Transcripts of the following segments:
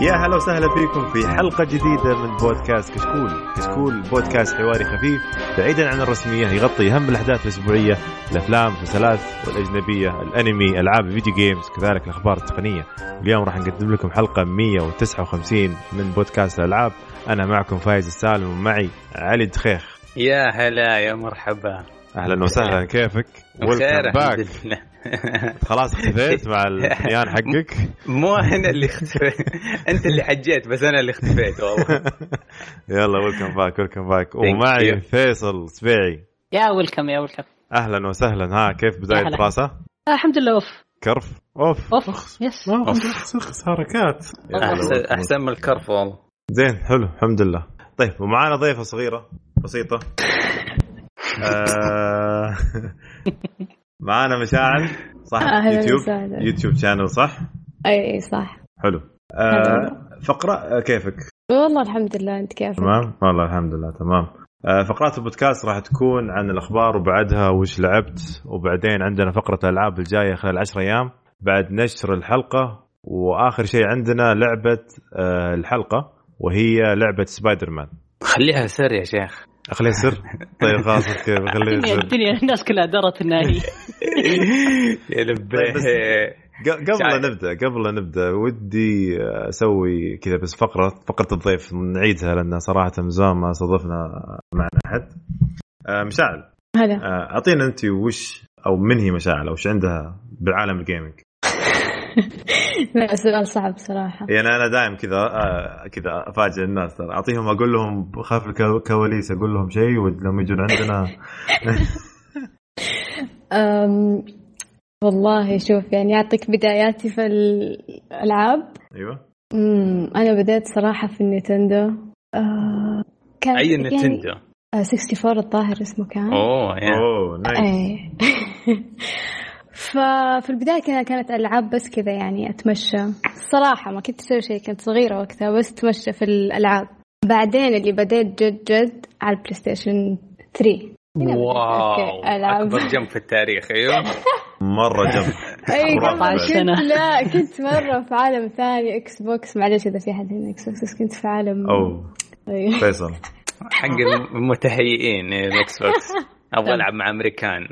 يا هلا وسهلا فيكم في حلقة جديدة من بودكاست كشكول. كشكول بودكاست حواري خفيف بعيدا عن الرسمية يغطي أهم الأحداث الأسبوعية الأفلام المسلسلات الأجنبية الأنمي ألعاب الفيديو games كذلك الأخبار التقنية. اليوم راح نقدم لكم حلقة 159 من بودكاست الألعاب. أنا معكم فايز السالم ومعي علي دخيخ يا هلا يا مرحبا. أهلا وسهلا كيفك؟ بخير الحمد لله. خلاص اختفيت مع الحيان حقك. مو أنا اللي اختفيت. أنت اللي حجيت بس أنا اللي اختفيت والله. يلا welcome back welcome back ومعي. فيصل سبيعي يا welcome يا welcome أهلا وسهلا. ها كيف بداية. الدراسة؟ آه الحمد لله أوف. كرف؟ أوف. أوف yes أوف. حركات. أحسن من الكرف والله. زين حلو الحمد لله. طيب ومعانا ضيفة صغيرة بسيطة. آه، معانا مشاعل صح؟ أهلاً يوتيوب. وسهلاً. يوتيوب channel صح؟ أي صح. حلو. آه فقرة آه، كيفك؟ والله الحمد لله أنت كيف تمام؟ والله الحمد لله تمام. آه، فقرات البودكاست راح تكون عن الأخبار وبعدها وش لعبت وبعدين عندنا فقرة الألعاب الجاية خلال 10 أيام بعد نشر الحلقة وآخر شيء عندنا لعبة آه، الحلقة وهي لعبة سبايدر مان. خليها سر يا شيخ. اخليها سر طيب خلاص okay الدنيا, سر الدنيا الناس كلها درت انها هي. يا طيب، قبل لا. نبدأ قبل لا نبدأ ودي أسوي كذا بس فقرة فقرة الضيف نعيدها لأن صراحة من زمان ما صادفنا معنا أحد. آه، مشاعل. هلا آه، أعطينا أنت وش أو من هي مشاعل أو وش عندها بعالم ال gaming لا سؤال صعب صراحة. يعني أنا دائم كذا آه، كذا أفاجئ الناس ترى. أعطيهم أقول لهم خلف الكواليس أقول لهم شيء ولما يجون عندنا. والله شوف يعني أعطيك بداياتي في الألعاب. أيوه. أمم، أنا بديت صراحة في النينتندو أه كان أي يعني نتندو آه، 64 الظاهر اسمه كان. أوه أوه nice ففي البداية كانت كانت ألعاب بس كذا يعني أتمشى. الصراحة ما كنت أسوي شيء كنت صغيرة وقتها بس أتمشى في الألعاب. بعدين اللي بديت جد جد على البلاي ستيشن 3 هنا بديت wow أكبر جنب في التاريخ أيوه. مرة جنب. اي خرافة. كنت 14 سنة. لا كنت مرة في عالم ثاني إكس بوكس معلش إذا في حد هنا إكس بوكس بس كنت في عالم. اوه أيوه. فيصل. حق المتهيئين الاكس بوكس أبغى ألعب مع أمريكان.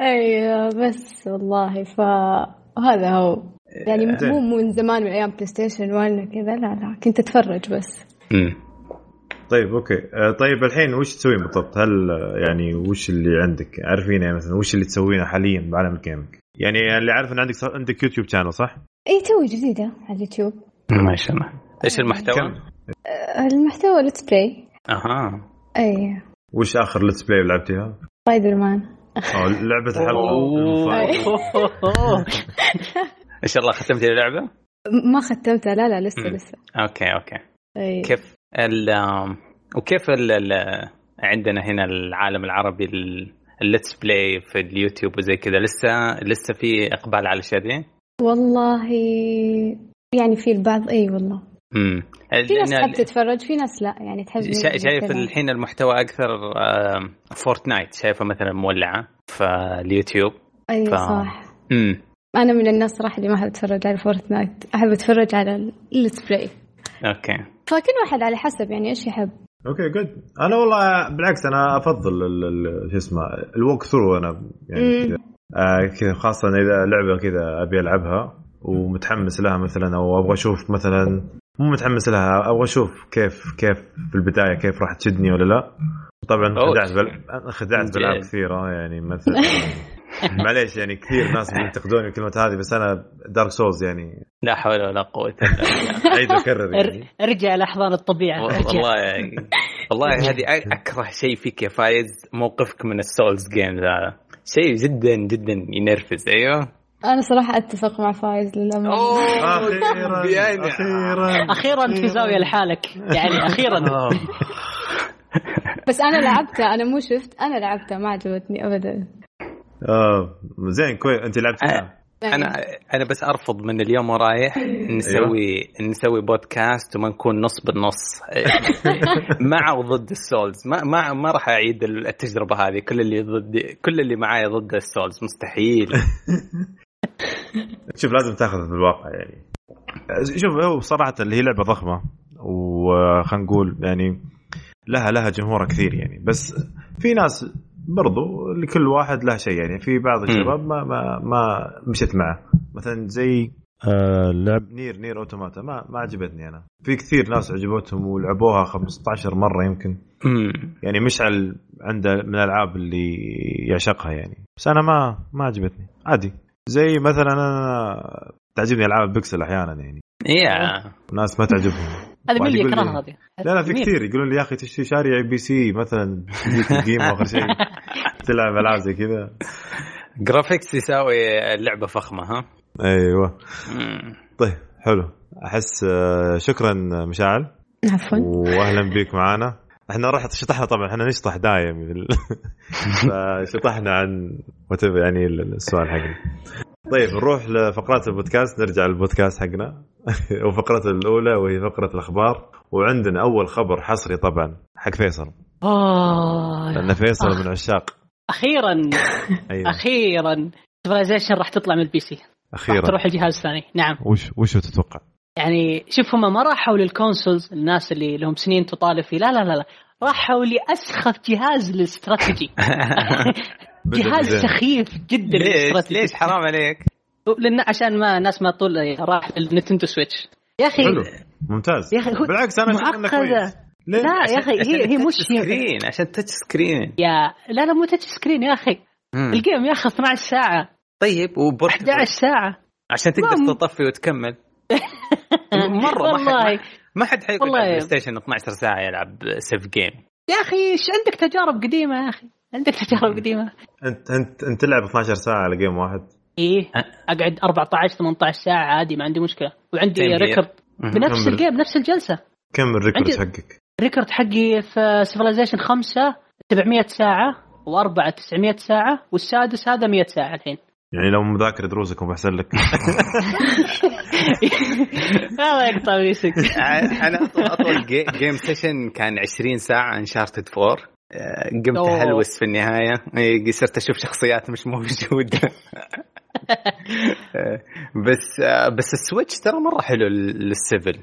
أيوه بس والله فهذا هو يعني زين. مو من زمان من أيام بلاي ستيشن 1 كذا لا لا كنت أتفرج بس مم. طيب okay آه، طيب الحين وش تسوين بالضبط؟ هل آه، يعني وش اللي عندك؟ عارفين يعني مثلا وش اللي تسوينه حاليا بعالم ال gaming؟ يعني اللي عارف إن عندك عندك يوتيوب channel صح؟ اي توي جديدة على اليوتيوب ما شاء الله إيش المحتوى؟ آه، المحتوى let's play أها اي وش آخر let's play لعبتيها؟ سبايدر مان الحلقة أوه. ان شاء الله ختمت اللعبة؟ ما ختمتها لا لا لسه. لسه okay okay اي كيف ال وكيف ال ال- عندنا هنا العالم العربي ال- ال let's play في اليوتيوب وزي كذا لسه لسه في إقبال على الأشياء دي؟ والله يعني في البعض إي والله امم في ناس تحب تتفرج في ناس لا يعني تحب شا- شايف. الحين المحتوى أكثر فورتنايت شايفه مثلا مولعة في اليوتيوب. اي ف- صح. امم أنا من الناس صراحة اللي ما أحب أتفرج على Fortnite أحب أتفرج على ال let's play okay. فكل واحد على حسب يعني إيش يحب. okay good أنا والله بالعكس أنا أفضل ال- ال- شو اسمه ال walkthrough أنا يعني. كذا. آه، كذا خاصة إذا لعبة كذا أبي ألعبها ومتحمس لها مثلا أو أبغى أشوف مثلا مو متحمس لها. أبغى أشوف كيف كيف في البداية كيف راح تشدني ولا لا. طبعا. خدعت بال... خدعت بالعاب. كثيره يعني مثلا معليش يعني كثير ناس بينتقدوني الكلمة هذه بس أنا دارك سولز يعني. لا حول ولا قوة إلا بالله. عيد واكرر يعني. ار- ارجع لأحضان الطبيعة والله يعني والله هذه أكره شيء فيك يا فايز موقفك من ال Souls game هذا شيء جدا جدا ينرفز أيوه. أنا صراحة أتفق مع فايز للأمانة. أخيرا. أخيرا. أخيرا في زاوية لحالك. يعني أخيرا. بس أنا لعبتها أنا مو شفت أنا لعبتها ما عجبتني ابدا. آه زين كويس أنت لعبتها أنا أنا بس أرفض من اليوم ورايح نسوي نسوي بودكاست وما نكون نص بالنص. مع وضد السولز. ما ما ما راح أعيد التجربة هذه. كل اللي ضد كل اللي معايا ضد السولز. مستحيل. شوف لازم تاخذ بالواقع يعني. شوف هو صراحة اللي هي لعبة ضخمة وخلينا نقول يعني لها لها جمهورها كثير يعني. بس في ناس برضو لكل واحد له شيء يعني. في بعض الشباب ما ما ما مشت معه. مثلا زي آه لعب نير نير أوتوماتا. ما ما عجبتني أنا. في كثير ناس عجبتهم ولعبوها 15 مرة يمكن. يعني مشعل عنده من الألعاب اللي يعشقها يعني. بس أنا ما ما عجبتني. عادي. زي مثلا أنا تعجبني ألعاب البكسل أحيانا يعني. يا ناس ما تعجبهم. هذا من واحد اللي يكرهها هذه؟ لا لا في مين؟ كثير يقولون لي يا أخي تشتري شاري PC مثلا game آخر شيء تلعب ألعاب زي كذا. graphics يساوي اللعبه فخمة ها؟ أيوه. طيب حلو. أحس آه، شكرا مشاعل. عفوا. واهلا بك معانا. إحنا رحت شطحنا طبعا إحنا نشطح دايم. فشطحنا عن يعني السؤال حقنا. طيب نروح لفقرات البودكاست نرجع للبودكاست حقنا. وفقرته الأولى وهي فقرة الأخبار. وعندنا أول خبر حصري طبعا حق فيصل. اوه لأن فيصل من عشاق. أخيرا. أيوه. أخيرا. Civilization راح تطلع من ال PC. راح أخيرا. تروح الجهاز الثاني. نعم. وش وش تتوقع؟ يعني شوف هم ما راحوا لل consoles الناس اللي لهم سنين تطالب فيه. لا لا لا لا. راحوا لأسخف جهاز للاستراتيجي جهاز سخيف جدا ليش؟ للاستراتيجي. ليش؟ حرام عليك. لأن عشان ما الناس ما تقول راح النينتندو سويتش. يا أخي حلو. ممتاز. يا أخي بالعكس أنا أشوف إنه معقدة. كويس. ليه؟ لا يا أخي هي هي مش screen عشان touch screen يا لا لا مو touch screen يا أخي. ال game ياخذ 12 ساعة. طيب وبورت 11 ساعة. عشان تقدر تطفي وتكمل. مرة ما حد والله ما حد حيقعد. على البلاي ستيشن 12 ساعة يلعب Civ game يا أخي إيش عندك تجارب قديمة يا أخي عندك تجارب قديمة انت انت أنت تلعب 12 ساعة على game واحد إيه أقعد 14 18 ساعة عادي ما عندي مشكلة وعندي. record. بنفس. ال game نفس الجلسة كم ال record حقك؟ ال record حقي في Civilization 5 700 ساعة وأربعة 900 ساعة والسادس هذا 100 ساعة الحين يعني لو مذاكر دروسكم بحسن لك. الله يقطع ويسك أنا اطول أطول ga- game session كان 20 ساعة Uncharted 4 آه، قمت أوه. أهلوس في النهاية. صرت أشوف شخصيات مش موجودة. آه، بس آه، بس السويتش ترى مرة حلو لل Civil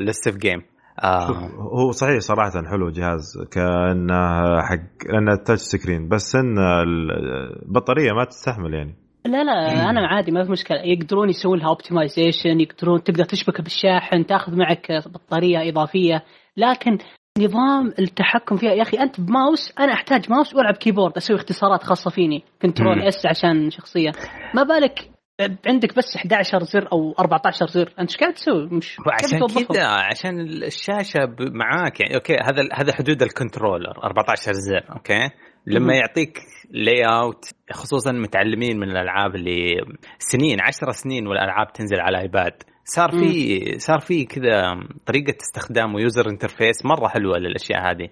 لل Civ game آه. هو صحيح صراحة حلو جهاز كأنه حق لأنه touch screen بس إن البطارية ما تستحمل يعني. لا لا أنا عادي ما في مشكلة. يقدرون يسوون لها optimization يقدرون تقدر تشبك بالشاحن تاخذ معك بطارية إضافية. لكن نظام التحكم فيها يا أخي أنت بماوس أنا أحتاج ماوس وألعب keyboard أسوي اختصارات خاصة فيني. control. S عشان شخصية. ما بالك عندك بس 11 زر أو 14 زر. أنت إيش قاعد تسوي؟ مش توظفهم؟ كذا عشان الشاشة معاك يعني okay هذا هذا حدود ال controller 14 زر okay؟ لما. يعطيك layout خصوصا متعلمين من الألعاب اللي سنين 10 سنين والألعاب تنزل على iPad صار في صار في كذا طريقة استخدام و user interface مرة حلوة للأشياء هذه.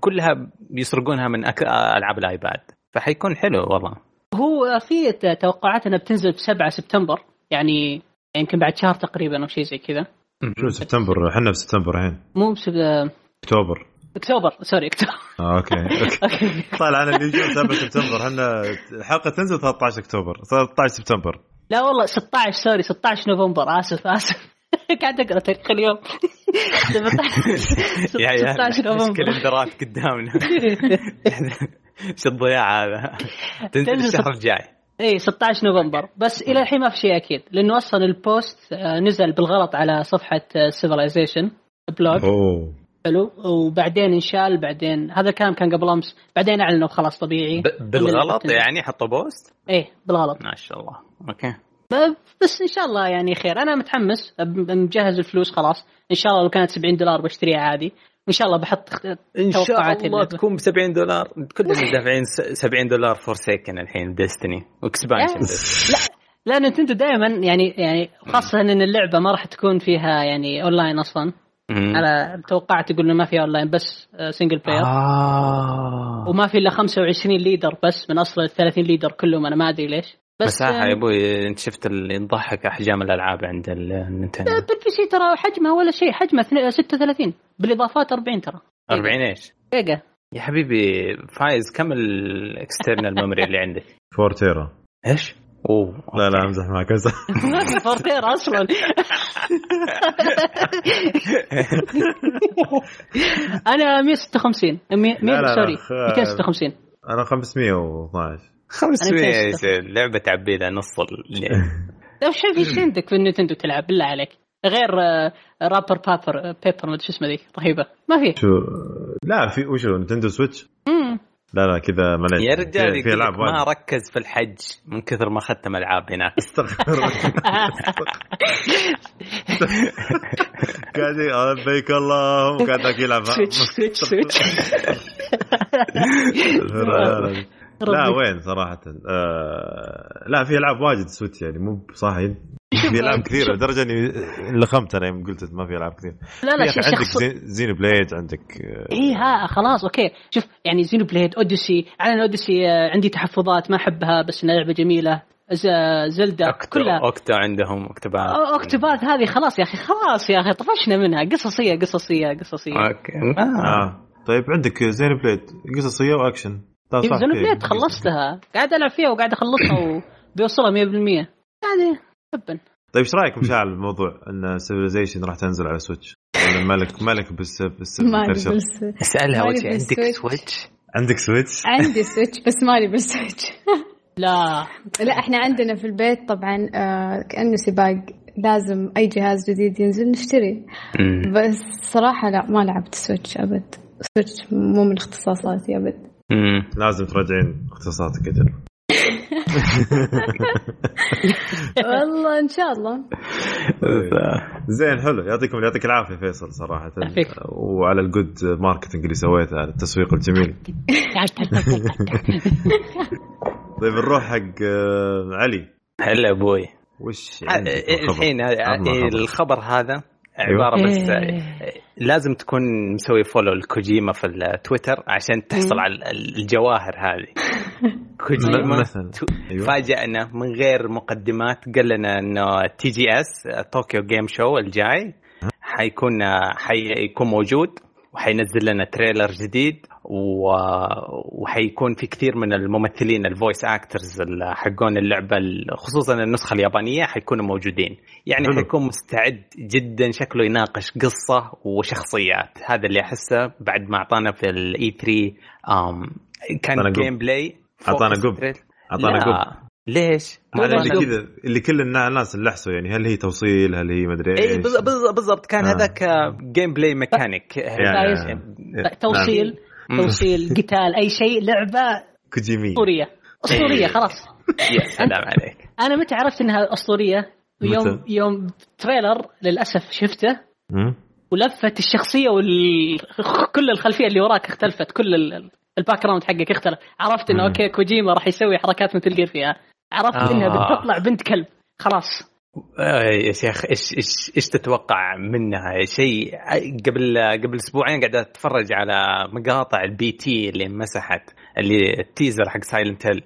كلها بيسرقونها من أك... ألعاب ال iPad. فحيكون حلو والله. هو في توقعات إنها بتنزل في 7 سبتمبر يعني يمكن بعد شهر تقريبا أو شيء زي كذا. شو سبتمبر. إحنا في سبتمبر الحين. مو بسب... أكتوبر. اكتوبر sorry اكتوبر. آه، okay okay. طالع أنا اللي 7 سبتمبر إحنا الحلقة تنزل 13 أكتوبر 13 سبتمبر. لا والله 16 sorry 16 نوفمبر. آسف آسف. قاعد أقرأ تاريخ اليوم. 16 يا يا 16 مش نوفمبر. calendar ات قدامنا. إيش الضياع هذا. تنزل تنزل الشهر الجاي. اي 16 نوفمبر. بس إلى الحين ما في شيء أكيد لأنه أصلا ال post آه، نزل بالغلط على صفحة Civilization blog أوه. حلو. وبعدين انشال بعدين هذا الكلام كان قبل أمس بعدين أعلنوا خلاص طبيعي. ب- بالغلط يعني حطوا post؟ إيه بالغلط. ما شاء الله. okay. بس إن شاء الله يعني خير. أنا متحمس مجهز الفلوس خلاص. إن شاء الله لو كانت 70 دولار بشتريها عادي. وان شاء الله بحط إن شاء الله. تكون ب 70 دولار. كلنا دافعين س- 70 دولار for second الحين Destiny و expansion بس لا Nintendo دائما يعني يعني خاصة إن اللعبة ما راح تكون فيها يعني اونلاين أصلا. على توقعت يقول إنه ما فيها اونلاين بس single player آه. وما في إلا 25 leader بس من أصل ال 30 leader كلهم أنا ما أدري ليش بس مساحة آه، يا أبوي أنت شفت اللي يضحك أحجام الألعاب عند النينتندو بالبي سي ترى حجمها ولا شيء حجمها اثنين- 36 بالإضافات 40 ترى 40 إيش؟ جيجا يا حبيبي فايز كم ال external memory اللي عندك؟ 4 tera إيش؟ أوه. لا لا أمزح معك أمزح. ما في four tera أصلا. أنا 156 مية- لا، لا، لا، sorry خ- 256 أنا 512 500 أنا يا شيخ، لعبة تعبي لها نص الليل طيب شوف إيش عندك في ال Nintendo تلعب؟ بالله عليك. غير آه، رابر بابر paper ما أدري شو اسمه ذي رهيبة. ما في. شو؟ لا في وشو؟ Nintendo Switch. لا لا كذا مليت. يا رجال في, ألعاب ما ركز في الحج من كثر ما ختم ألعاب هناك. استغفر قاعد لبيك اللهم. قاعد ذاك يلعب لا. وين صراحة؟ آه لا في ألعاب واجد Switch يعني مو صح؟ في ألعاب كثيرة لدرجة إني لخمت أنا يوم قلت ما في ألعاب كثير لا لا شيء عندك شخص Xeno- blade عندك آه، اي ها خلاص أوكي. شوف يعني Xenoblade Odyssey على Odyssey آه، عندي تحفظات ما أحبها بس إنها لعبة جميلة. Zelda Octo كلها. Octo عندهم Octopath. Octopath هذه خلاص يا أخي خلاص يا أخي طفشنا منها. قصصية قصصية قصصية. okay. آه. آه طيب عندك Xenoblade قصصية وأكشن. Xeno في- blade خلصتها. قاعد ألعب فيها وقاعد أخلصها وبيوصلها 100% يعني تبا طيب إيش رأيك مشاعل بالموضوع إن Civilization راح تنزل على Switch مالك مالك بس بس اسألها مالي وجه عندك. Switch عندك Switch عندي Switch بس مالي بال Switch لا. لا إحنا عندنا في البيت طبعا آه كأنه سباق لازم أي جهاز جديد ينزل نشتري. مم. بس صراحة لا ما لعبت Switch أبد. Switch مو من اختصاصاتي أبد. مم. لازم تراجعين اختصاصاتك أجل والله إن شاء الله زين حلو يعطيكم يعطيك العافية فيصل صراحة. وعلى ال good marketing اللي سويته على التسويق الجميل طيب نروح حق آه، علي هلا أبوي وش؟ الحين خبر. الخبر هذا أيوة. عبارة بس إيه. لازم تكون مسوي follow لكوجيما في التويتر عشان تحصل على ال- الجواهر هذه كوجيما مثلا أيوة. فاجأنا من غير مقدمات قال لنا إنه TGS Tokyo Game Show الجاي حيكون حيكون موجود وحينزل لنا trailer جديد و... وحيكون في كثير من الممثلين ال voice actors حقون اللعبة ال- خصوصا النسخة اليابانية حيكونوا موجودين يعني حلو. حيكون مستعد جدا شكله يناقش قصة وشخصيات هذا اللي أحسه بعد ما أعطانا في الاي 3 أم... كان أعطانا قب. جيم بلاي أعطانا فوكس قب. أعطانا قب ليش؟ هذا والله اللي. كذا اللي كل النا- الناس اللي لحسوا يعني هل هي توصيل؟ هل هي مدري اي إيش؟ بز- بالضبط. كان آه. هذاك جيم بلاي ميكانيك توصيل. توصيل قتال أي شيء لعبة كوجيمي. أسطورية. أسطورية خلاص. يا سلام عليك. أنا متى عرفت إنها أسطورية. يوم؟ يوم trailer للأسف شفته. ولفت الشخصية وكل الخلفية اللي وراك اختلفت. كل ال- ال background حقك اختلف. عرفت إنه. okay كوجيما راح يسوي حركات مثل جير فيها عرفت آه. انها بتطلع بنت كلب. خلاص. آه، يا شيخ إيش إيش إيش تتوقع منها؟ شيء قبل قبل أسبوعين قاعد اتفرج على مقاطع ال P.T. اللي مسحت اللي ال teaser حق Silent Hill.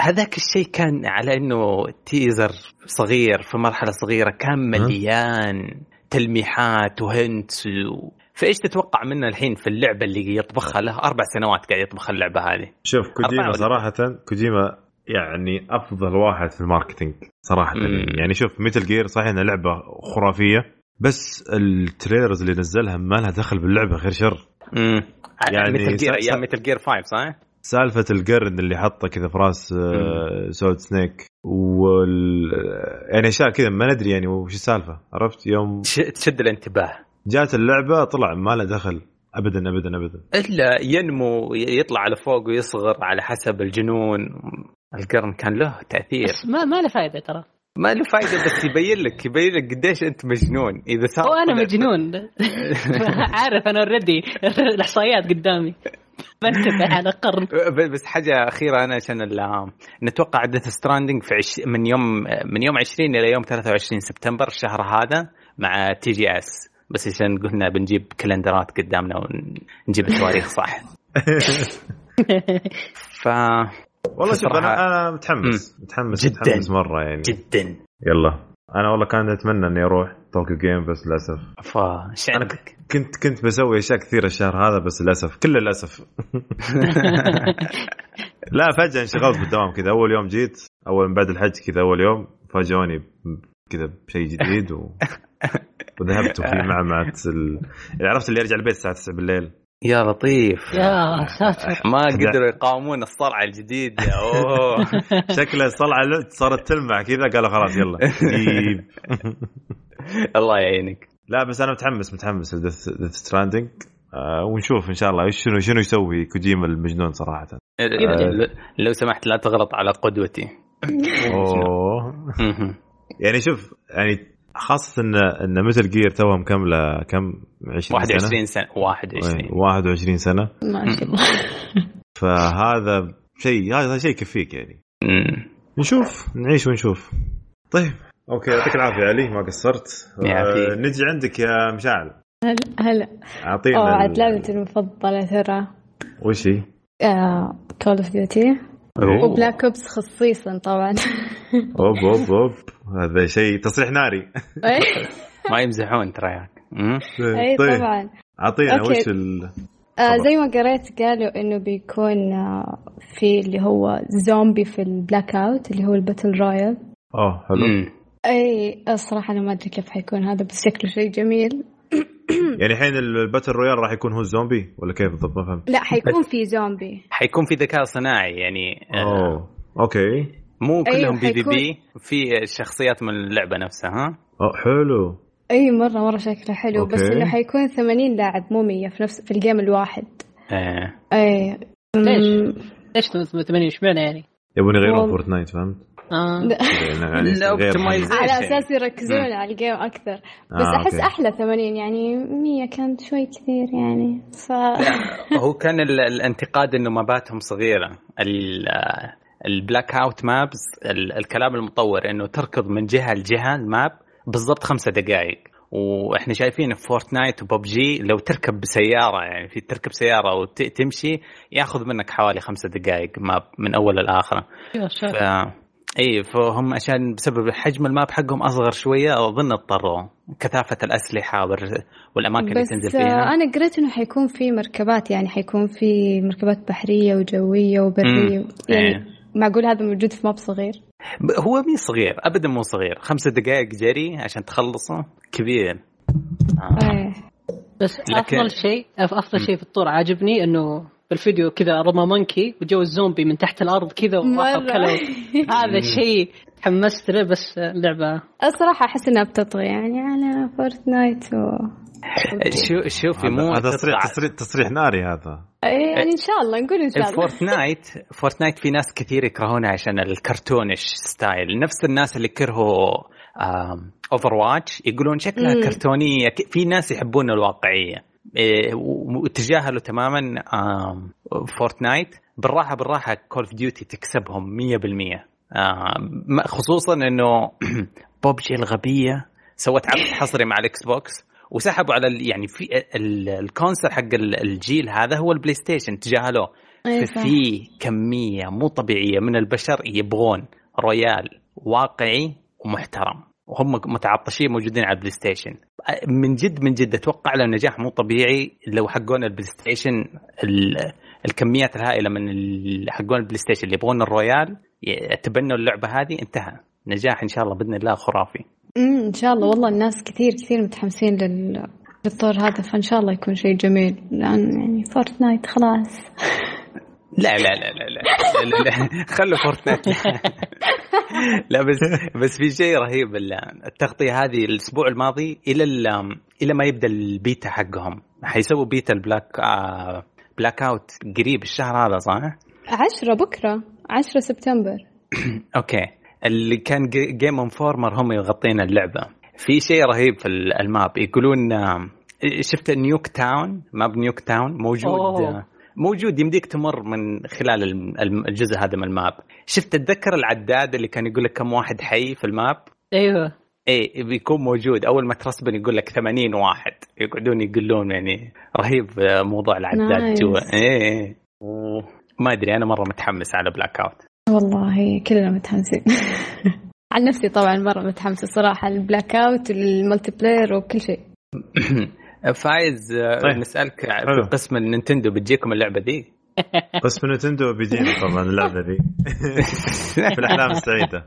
هذاك الشيء كان على إنه teaser صغير في مرحلة صغيرة كان مليان تلميحات و hints و... فإيش تتوقع منه الحين في اللعبة اللي يطبخها له؟ أربع سنوات قاعد يطبخ اللعبة هذه. شوف كوجيما صراحة كوجيما يعني أفضل واحد في ال marketing صراحة. مم. يعني شوف Metal Gear صحيح إنها لعبة خرافية بس ال trailers اللي نزلها ما لها دخل باللعبة غير شر. امم يعني يعني Metal Gear س- س- أيام Metal Gear 5 صح؟ سالفة القرن اللي حطه كذا في راس آه، Solid Snake وال يعني أشياء كذا ما ندري يعني وش السالفة. عرفت؟ يوم تش- تشد الانتباه. جات اللعبة طلع ما له دخل. ابدا ابدا ابدا. إلا ينمو يطلع على فوق ويصغر على حسب الجنون. القرن كان له تأثير. بس ما ما له فائده ترى. ما له فائده بس يبين لك يبين لك قديش أنت مجنون. إذا صار وأنا طلع- مجنون. عارف أنا already الإحصائيات قدامي. بنتبه على قرن. بس حاجة أخيرة أنا عشان نتوقع Death Stranding في عش... من يوم من يوم 20 إلى يوم 23 سبتمبر الشهر هذا مع TGS بس عشان قلنا بنجيب calendar ات قدامنا ونجيب التواريخ صح؟ ف والله شوف أنا أنا متحمس. متحمس جداً. متحمس مرة يعني. جدا. يلا. أنا والله كان أتمنى إني أروح طوكيو جيم بس للأسف. فايش أنا؟ كنت كنت بسوي أشياء كثيرة الشهر هذا بس للأسف. كل للأسف. لا فجأة انشغلت بالدوام كذا. أول يوم جيت أول من بعد الحج كذا أول يوم فاجئوني كذا بشيء جديد و... وذهبت وفي معمعة ال... يعني عرفت اللي يرجع البيت الساعة 9 بالليل. يا لطيف. يا ساتر. ما قدروا يقاومون الصرعه الجديد يا أوه. شكله الصلعه صارت تلمع كذا قالوا خلاص يلا جيب. الله يعينك. لا بس أنا متحمس متحمس ل Death Stranding آه ونشوف إن شاء الله شنو شنو يسوي كوجيما المجنون صراحة. لو سمحت لا تغلط على قدوتي. أوه. يعني شوف يعني خاصة ان إن Metal Gear توها مكملة كم؟ 20 21 سنة. 21 21 سنة. ما شاء الله. فهذا شيء هذا شيء يكفيك يعني. مم. نشوف. نعيش ونشوف. طيب. okay يعطيك العافية علي ما قصرت. يعافيك. آه، نجي عندك يا مشعل. هلا هلا. أعطينا أوه عاد ال- لعبتي المفضلة ترى. وش هي؟ Call of Duty. وبلاك أوبس خصيصا طبعا. أوب أوب أوب. هذا شيء تصريح ناري. اي ما يمزحون ترى ياك. مم. إي طيب. طبعا. أعطينا. وش ال آه. زي ما قريت قالوا إنه بيكون آه في اللي هو زومبي في ال Blackout اللي هو ال Battle Royale. اوه حلو. اي الصراحة أنا ما أدري كيف حيكون هذا بس شكله شيء جميل. يعني الحين ال Battle Royale راح يكون هو الزومبي ولا كيف بالضبط ما فهمت لا حيكون في زومبي حيكون في ذكاء صناعي يعني آه، أوه okay مو أيوه، كلهم PvPvE شخصيات من اللعبة نفسها ها اوه حلو أي مرة مرة شكله حلو بس okay. إنه حيكون 80 لاعب مو 100 في نفس في ال game الواحد آه. أي ليش؟ ليش 80 اشمعنى يعني؟ يبون يغيرون. Fortnite فهمت؟ آه. لا. يعني. على أساس يركزون على ال game أكثر بس آه، احس. أحلى 80 يعني 100 كانت شوي كثير يعني ف هو كان ال- الانتقاد إنه ماباتهم صغيرة ال- آه، ال Blackout maps ال- الكلام المطور إنه تركض من جهة لجهة ال map بالضبط خمسة دقائق وإحنا شايفين في Fortnite و PUBG لو تركب بسيارة يعني في تركب سيارة وتمشي ياخذ منك حوالي خمسة دقائق map من أول لاخره ف... إي فهم عشان بسبب حجم ال map حقهم أصغر شوية أظن اضطروا. كثافة الأسلحة وال- والأماكن اللي تنزل آه، فيها أنا قريت إنه حيكون في مركبات يعني حيكون في مركبات بحرية وجوية وبرية. مم. يعني إيه. معقول هذا موجود في map صغير؟ هو مي صغير ابدا مو صغير. خمسة دقائق جري عشان تخلصه كبير. آه. إيه. بس لكن- افضل شيء أفضل شيء في الطور عاجبني إنه في الفيديو كذا رمى monkey وجو الزومبي من تحت الأرض كذا هذا شيء تحمست له بس اللعبه الصراحة أحس إنها بتطغى يعني على Fortnite و... شو شوفي مو هذا تصريح تصريح. تصريح ناري هذا. إيه، يعني إن شاء الله نقول إن شاء الله. ال Fortnite Fortnite في ناس كثير يكرهونها عشان ال cartoonish style. نفس الناس اللي كرهوا Overwatch يقولون شكلها. كرتونية. في ناس يحبون الواقعية. إيه، وتجاهلوا تماما Fortnite. بالراحة بالراحة Call of Duty تكسبهم 100% آم، ما- خصوصا إنه بوبجي الغبية سوت عقد حصري مع ال Xbox وسحبوا على يعني في ال- ال console حق ال- الجيل هذا هو ال PlayStation تجاهلوه إيه، صح. في كمية مو طبيعية من البشر يبغون royale واقعي ومحترم. وهم متعطشين موجودين على ال PlayStation. من جد من جد أتوقع له نجاح مو طبيعي لو حقون ال PlayStation ال- الكميات الهائلة من حقون ال PlayStation اللي يبغون ال royale يتبنوا اللعبة هذه انتهى. نجاح إن شاء الله بإذن الله خرافي. امم إن شاء الله. والله الناس كثير كثير متحمسين لل للطور هذا فإن شاء الله يكون شيء جميل. لأن يعني Fortnite خلاص. لا لا لا لا لا, لا, لا. خلوا Fortnite لا بس بس في شيء رهيب ال- التغطية هذه الأسبوع الماضي إلى ال- إلى ما يبدأ البيتا حقهم. حيسووا beta ال Black آه Blackout قريب الشهر هذا صح؟ عشرة بكرة عشرة سبتمبر. okay. اللي كان Game Informer هم يغطين اللعبة. في شيء رهيب في ال- ال map يقولون آه، شفت Nuketown map Nuketown موجود أوه. موجود يمديك تمر من خلال الجزء هذا من ال map. شفت تتذكر العداد اللي كان يقول لك كم واحد حي في ال map؟ أيوه. إيه بيكون موجود. أول ما ت respawn يقول لك 80 واحد. يقعدون يقولون يعني رهيب موضوع العداد. جوا إيه إيه. ما أدري أنا مرة متحمس على Blackout والله كلنا متحمسين. عن نفسي طبعا مرة متحمسة الصراحة ال Blackout ال multiplayer وكل شيء. فايز آه، طيب. نسألك حلو. في قسم ال Nintendo بتجيكم اللعبة دي؟ بس Nintendo بيجينا طبعا اللعبة ذي في الأحلام السعيدة.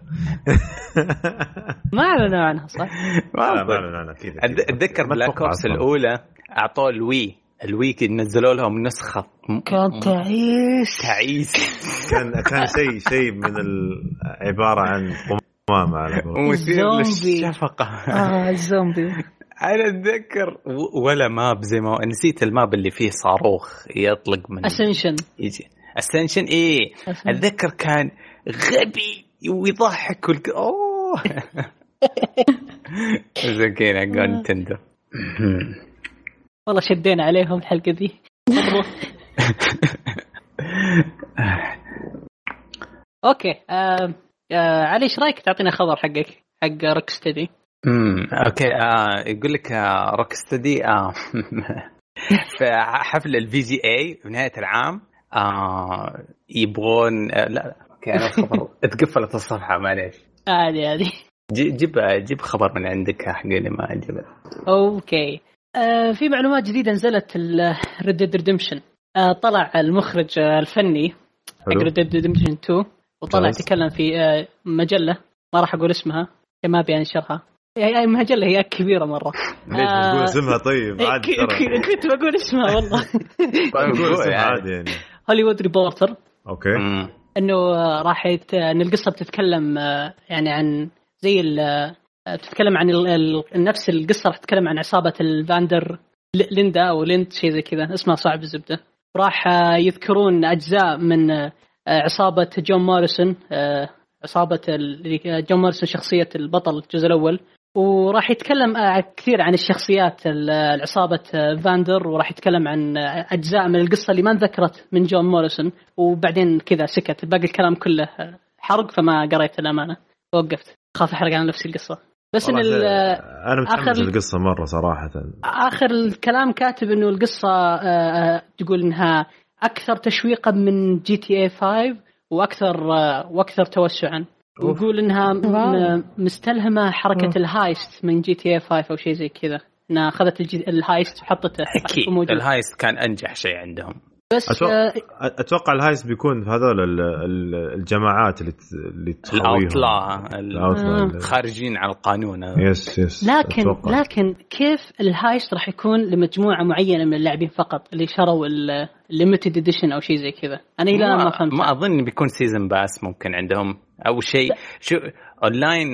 ما أعلنوا عنها صح؟ ما اعلن عنها أكيد أتذكر Black Ops. الأولى أعطوه ال Wii. ال Wii نزلوا لهم نسخة. م- كان تعيس. تعيس. كان كان شيء شيء من ال- عبارة عن قمامة على زومبي. للشفقة. آه الزومبي أنا اتذكر ولا map زي ما نسيت ال map اللي فيه صاروخ يطلق من Ascension يجي. Ascension إيه. اتذكر كان غبي ويضحك والك... أوه. زين كذا حق Nintendo والله شدينا عليهم الحلقة ذي. okay آه آه علي إيش رأيك تعطينا خبر حقك حق Rocksteady امم okay آه يقول لك آه Rocksteady آه في حفل ال VGA في نهاية العام آه يبغون آه لا لا okay أنا الخبر اتقفلت الصفحة معليش. هذه جي- جيب جيب خبر من عندك حقي اللي ما جيب okay. آه في معلومات جديدة نزلت Red Dead Redemption آه طلع المخرج آه الفني حق. Red Dead Redemption 2 وطلع. تكلم في آه مجلة ما راح أقول اسمها ما ابي انشرها هي هي مجله هي كبيرة مرة. ليش بتقول اسمها طيب؟ إيه، عادي كنت بقول اسمها والله. بقول اسمها يعني. عادي يعني. Hollywood Reporter. okay. إنه آه، راح يت... إن القصة بتتكلم آه، يعني عن زي ال... آه، بتتكلم عن ال... ال... نفس القصة راح تتكلم عن عصابة الفاندر ل- ليندا أو ليند شيء زي كذا. اسمها صعب الزبدة. راح آه، يذكرون أجزاء من آه، عصابة جون موريسون آه، عصابة جون موريسون شخصية البطل الجزء الأول. وراح يتكلم آه، كثير عن الشخصيات ال- العصابة آه، فاندر وراح يتكلم عن آه، أجزاء من القصة اللي ما انذكرت من جون موريسون وبعدين كذا سكت. باقي الكلام كله حرق فما قريت الأمانة. وقفت. خاف أحرق عن نفسي القصة. بس آه، أنا متحمس القصة مرة صراحة. آخر الكلام كاتب آه، آه، تقول إنها أكثر تشويقا من GTA 5 وأكثر آه، وأكثر توسعا. ويقول إنها. مستلهمة حركة مم. ال heist من GTA 5 أو شيء زي كذا إنها أخذت الجي... ال heist وحطته أكيد ال heist كان أنجح شيء عندهم بس أتوقع- آه، أتوقع ال heist بيكون في هذول ال- ال- الجماعات اللي ت- اللي اللي- خارجين على القانون. yes yes لكن أتوقع. لكن كيف ال heist راح يكون لمجموعة معينة من اللاعبين فقط اللي شروا ال limited edition أو شيء زي كذا؟ أنا إلى الآن ما فهمت. ما أظن بيكون season pass ممكن عندهم. أو شيء شوف online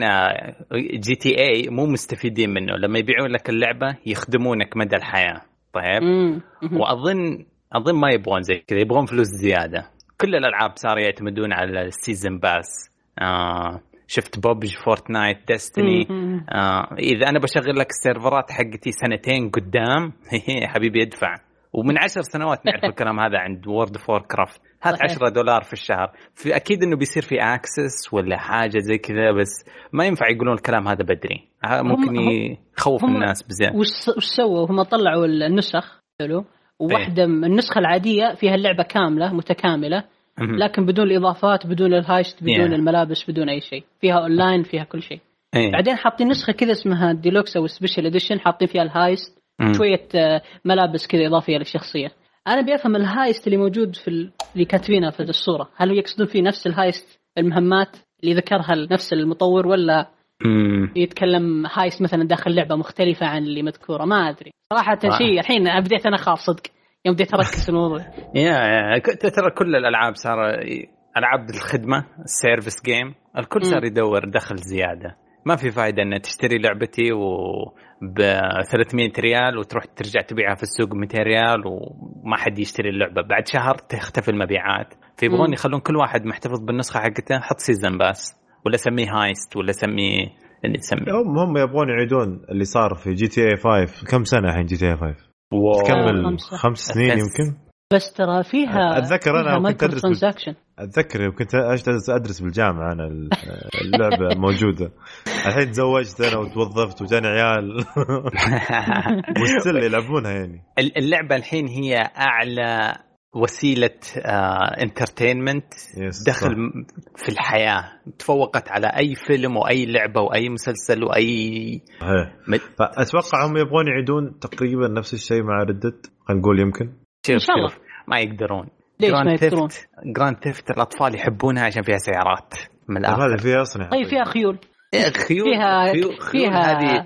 GTA مو مستفيدين منه. لما يبيعون لك اللعبة يخدمونك مدى الحياة. طيب؟ مم. مم. وأظن أظن ما يبغون زي كذا يبغون فلوس زيادة. كل الألعاب صاروا يعتمدون على ال season pass. آه شفت PUBG Fortnite Destiny. آه إذا أنا بشغل لك السيرفرات حقتي سنتين قدام حبيبي ادفع. ومن عشر سنوات نعرف الكلام هذا عند World of Warcraft هات صحيح. 10 دولار في الشهر. في أكيد إنه بيصير في access ولا حاجة زي كذا بس ما ينفع يقولون الكلام هذا بدري. ممكن يخوف الناس بزياده وش وش سووا؟ هم طلعوا النسخ. حلو. وواحدة من النسخة العادية فيها اللعبة كاملة متكاملة. لكن بدون الإضافات بدون ال heist بدون Yeah. الملابس بدون أي شيء فيها اونلاين فيها كل شيء إيه. بعدين حاطين نسخة كذا اسمها ديلوكس أو special edition حاطين فيها ال heist مم. شوية آه، ملابس كذا إضافية للشخصية أنا أبي أفهم ال heist اللي موجود في ال... اللي كاتبينها في الصورة هل يقصدون فيه نفس ال heist المهمات اللي ذكرها نفس المطور ولا مم. يتكلم heist مثلا داخل لعبة مختلفة عن اللي مذكورة ما أدري صراحة آه. شيء الحين بديت أنا أخاف صدق يوم بديت أركز في الموضوع يا ترى كل الألعاب صار ألعاب الخدمة ال service game الكل. صار يدور دخل زيادة ما في فائده ان تشتري لعبتي و ب 300 ريال وتروح ترجع تبيعها في السوق 200 ريال وما حد يشتري اللعبة بعد شهر تختفي المبيعات فيبغون. يخلون كل واحد محتفظ بالنسخة حقته حط season pass ولا سميه heist ولا سميه اللي تسميه هم هم يبغون يعيدون اللي صار في GTA 5 كم سنة الحين GTA 5 wow. تكمل. خمس سنين يمكن؟ بس ترى فيها أتذكر أنا فيها كنت transaction أتذكر يوم كنت ادرس بالجامعة أنا ال- اللعبة موجودة. الحين تزوجت أنا وتوظفت وجاني عيال. و still يلعبونها يعني. اللعبة الحين هي أعلى وسيلة entertainment yes دخل صح. في الحياة. تفوقت على أي فيلم وأي لعبة وأي مسلسل وأي مد- فأتوقع هم يبغون يعيدون تقريبا نفس الشيء مع Red Dead خلينا نقول يمكن. إن شاء الله. ما يقدرون. ليش ما Grand يقدرون؟ Theft Grand Theft الأطفال يحبونها عشان فيها سيارات من الآخر. هذا فيها أصلا طيب فيها خيول. خيول فيها- خيول, خيول فيها هذه.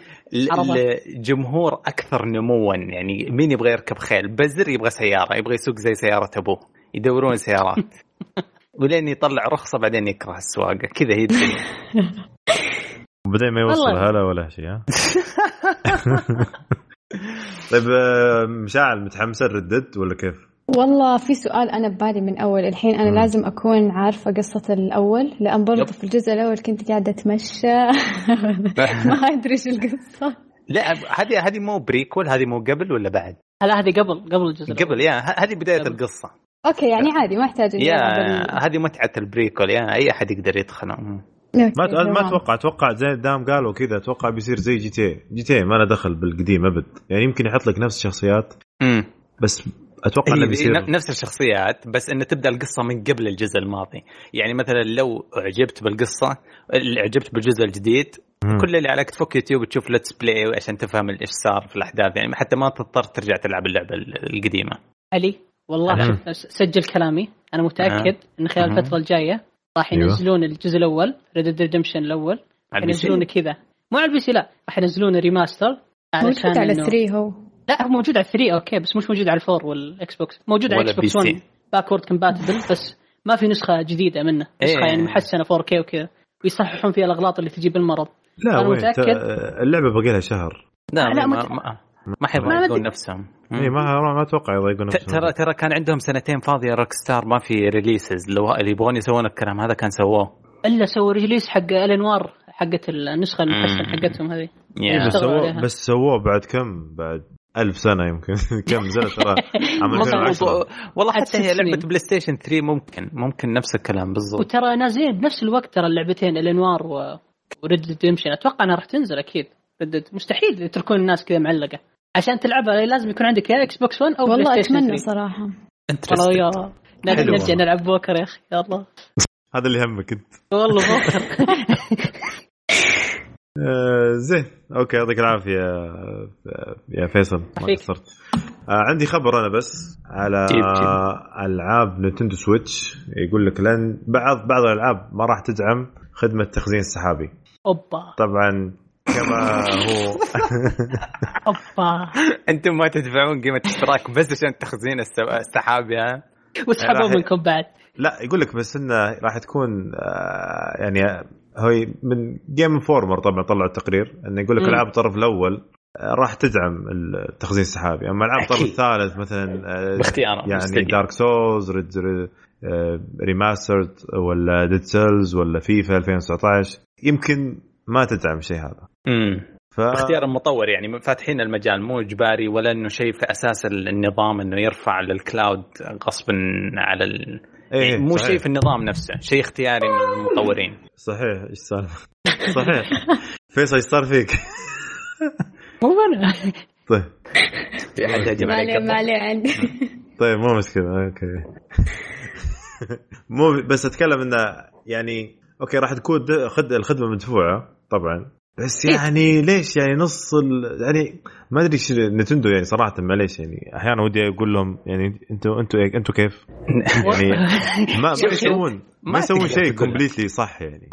الجمهور أكثر نموا. يعني مين يبغى يركب خيل؟ بزر يبغى سيارة يبغى يسوق زي سيارة أبوه. يدورون سيارات. ولين يطلع رخصة بعدين يكره السواقة. كذا هي الدنيا. وبعدين ما يوصل والله. هلا ولا شيء ها؟ طيب آه، مشاعل متحمسه Red Dead ولا كيف؟ والله في سؤال أنا ببالي من أول الحين أنا مم. لازم أكون عارفة قصة الأول لأن برضه yep. في الجزء الأول كنت قاعدة أتمشى ما أدري إيش القصة لا هذه هذه مو prequel هذه مو قبل ولا بعد؟ لا هذه قبل قبل الجزء. قبل يا هذه بداية قبل. القصة okay يعني عادي ما أحتاج إني يا هذه متعة ال prequel يا أي أحد يقدر يدخل ما ما. أتوقع أتوقع زي دام قالوا كذا أتوقع بيصير زي GTA GTA ما له دخل بالقديم أبد يعني يمكن يحط لك نفس الشخصيات مم. بس أتوقع إنه هي بيصير نفس الشخصيات بس إنه تبدأ القصة من قبل الجزء الماضي. يعني مثلا لو أعجبت بالقصة اللي أعجبت بالجزء الجديد مم. كل اللي عليك تفك يوتيوب تشوف let's play عشان تفهم إيش صار في الأحداث. يعني حتى ما تضطر ترجع تلعب اللعبة ال- القديمة. علي والله. شوف سجل كلامي. أنا متأكد إن خلال. الفترة الجاية راح أيوه. ينزلون الجزء الأول Red Redemption الأول. راح على ال PC. ينزلونه كذا. مو على ال PC لا. راح ينزلونه remaster موجود على إنه- 3 هو. لا هو موجود على 3 أوكي بس مش موجود على ال four والإكس بوكس موجود على الاكس بوكس بي 1 سي. backward compatible بس ما في نسخة جديدة منه نسخة إيه. يعني محسنة 4K وكذا ويصححون فيها الأغلاط اللي تجيب المرض لا أنا وين متأكد. تا- اللعبة باقي لها شهر لا, لا، ما, ما, ما أدري. نفسهم اي إيه، ما ما أتوقع يضايقون نفسهم ترى ترى كان عندهم سنتين فاضية روك ستار ما في releases لو اللي يبغون يسوون الكلام هذا كان سووه إلا سووا release حق الانوار حقت النسخة المحسنة. حقتهم هذه يا. بس سووه. بس سووه بعد كم بعد ألف سنة يمكن. كم نزلت ترى؟ عام مظبوط. 2010 والله حتى هي لعبة سنين. بلاي ستيشن 3 ممكن. ممكن نفس الكلام بالضبط. وترى نازلين بنفس الوقت ترى اللعبتين الأنوار و... وريد ريدمبشن أتوقع إنها راح تنزل أكيد. ريد ديد مستحيل يتركون الناس كذا معلقة. عشان تلعبها لازم يكون عندك يا إكس بوكس 1 أو والله بلاي ستيشن أتمنى 3 صراحة. والله يا نرجع, نلعب بوكر يا أخي يلا. هذا اللي يهمك أنت. والله بوكر. آه زين. أوكي يعطيك العافية آه، يا فيصل. ما. قصرت. آه عندي خبر أنا بس على جيب جيب. ألعاب نينتندو سويتش. يقول لك لن بعض بعض الألعاب ما راح تدعم خدمة تخزين سحابي أوبا. طبعا كما هو. أوبا. أنتم ما تدفعون قيمة إشتراك بس عشان تخزين السو- السحابي ها؟ وسحبوا راح- منكم بعد. لا يقول لك بس إنه راح تكون آه، يعني هو من جيم انفورمر طبعا طلعوا التقرير إنه يقول لك. ألعاب الطرف الأول آه، راح تدعم التخزين السحابي أما العاب الطرف. الثالث مثلا آه، باختيارهم يعني استديو. دارك سولز ريد remastered ولا ديد سيلز ولا فيفا 2019 يمكن ما تدعم شيء هذا امم ف اختيار المطور يعني فاتحين المجال مو إجباري ولا إنه شيء في أساس النظام إنه يرفع لل cloud غصبا على ال... إيه، يعني مو صحيح. شيء في النظام نفسه شيء اختياري من المطورين. صحيح إيش السالفه صحيح. فيصل إيش صار فيك؟ مو أنا. طيب. في احد هجم ما عليك عليه ما عليه عندي. طيب مو مشكلة أوكي. مو بس أتكلم إنه يعني أوكي راح تكون الخدمة مدفوعة طبعا. بس يعني ليش يعني نص ال... يعني ما أدري إيش نينتندو يعني صراحة معليش يعني أحيانا ودي أقول لهم يعني أنتوا أنتوا أنتوا كيف؟ يعني ما ما يسوون ما يسوون شيء. completely صح يعني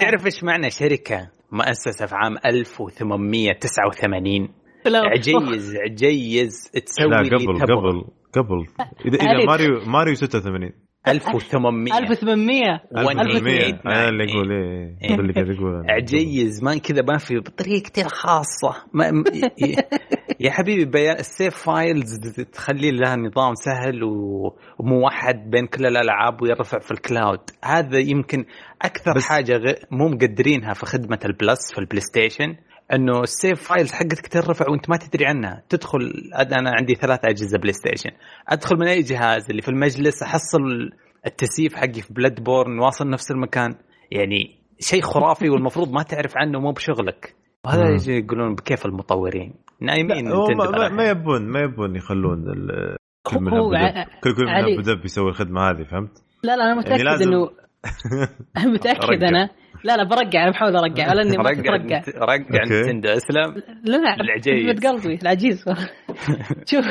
تعرف إيش معنى شركة مؤسسة في عام 1889 لا عجيز عجيز تسوي لا قبل. قبل قبل اذا. إذا ماريو ماريو 86 1800 1800 1800 أنا اللي إيه. أقول إيه. هذا اللي قاعد أقول أنا. عجيز. ما كذا ما في بطريقتي الخاصة ما يا حبيبي بيان ال save files تخلي لها نظام سهل وموحد بين كل الألعاب ويرفع في ال cloud. هذا يمكن أكثر غ- مو مقدرينها في خدمة ال Plus في البلاي ستيشن إنه ال save files حقتك ترفع وأنت ما تدري عنها تدخل أنا عندي ثلاث أجهزة بلاي ستيشن أدخل من أي جهاز اللي في المجلس أحصل التسييف حقي في بلودبورن واصل نفس المكان يعني شيء خرافي والمفروض ما تعرف عنه مو بشغلك وهذا. يجي يقولون بكيف المطورين نايمين ما, ما, يبون ما يبون يخلون ال- كل من. كل كل من يسوي الخدمة هذه فهمت؟ لا لا أنا يعني متأكد لازم- انه أنا متاكد. أنا لا لا برجع أنا بحاول ارجع ولا إني ما رجع أوكي. نينتندو أسلم. لا لا العجيز. قلبي العجيز. شوف.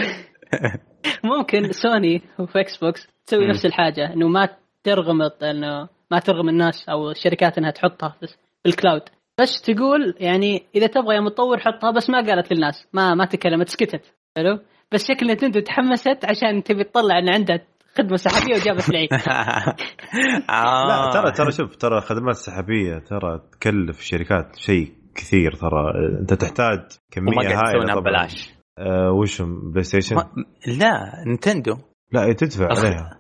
ممكن سوني وفي إكس بوكس تسوي. نفس الحاجة إنه ما ترغمط إنه ما ترغم الناس أو الشركات إنها تحطها بس بال cloud بس تقول يعني إذا تبغى يا مطور حطها بس ما قالت للناس ما ما تكلمت سكتت. حلو؟ بس شكل نينتندو تحمست عشان تبي تطلع إن عندها خدمة سحابية وجابت العيد. آه. لا ترى ترى شوف ترى خدمات سحابية ترى تكلف الشركات شيء كثير ترى. أنت تحتاج كمية هائله ببلاش. آه وش؟ بلاي ستيشن؟ ما- لا نينتندو. لا إيه، تدفع أخ- عليها.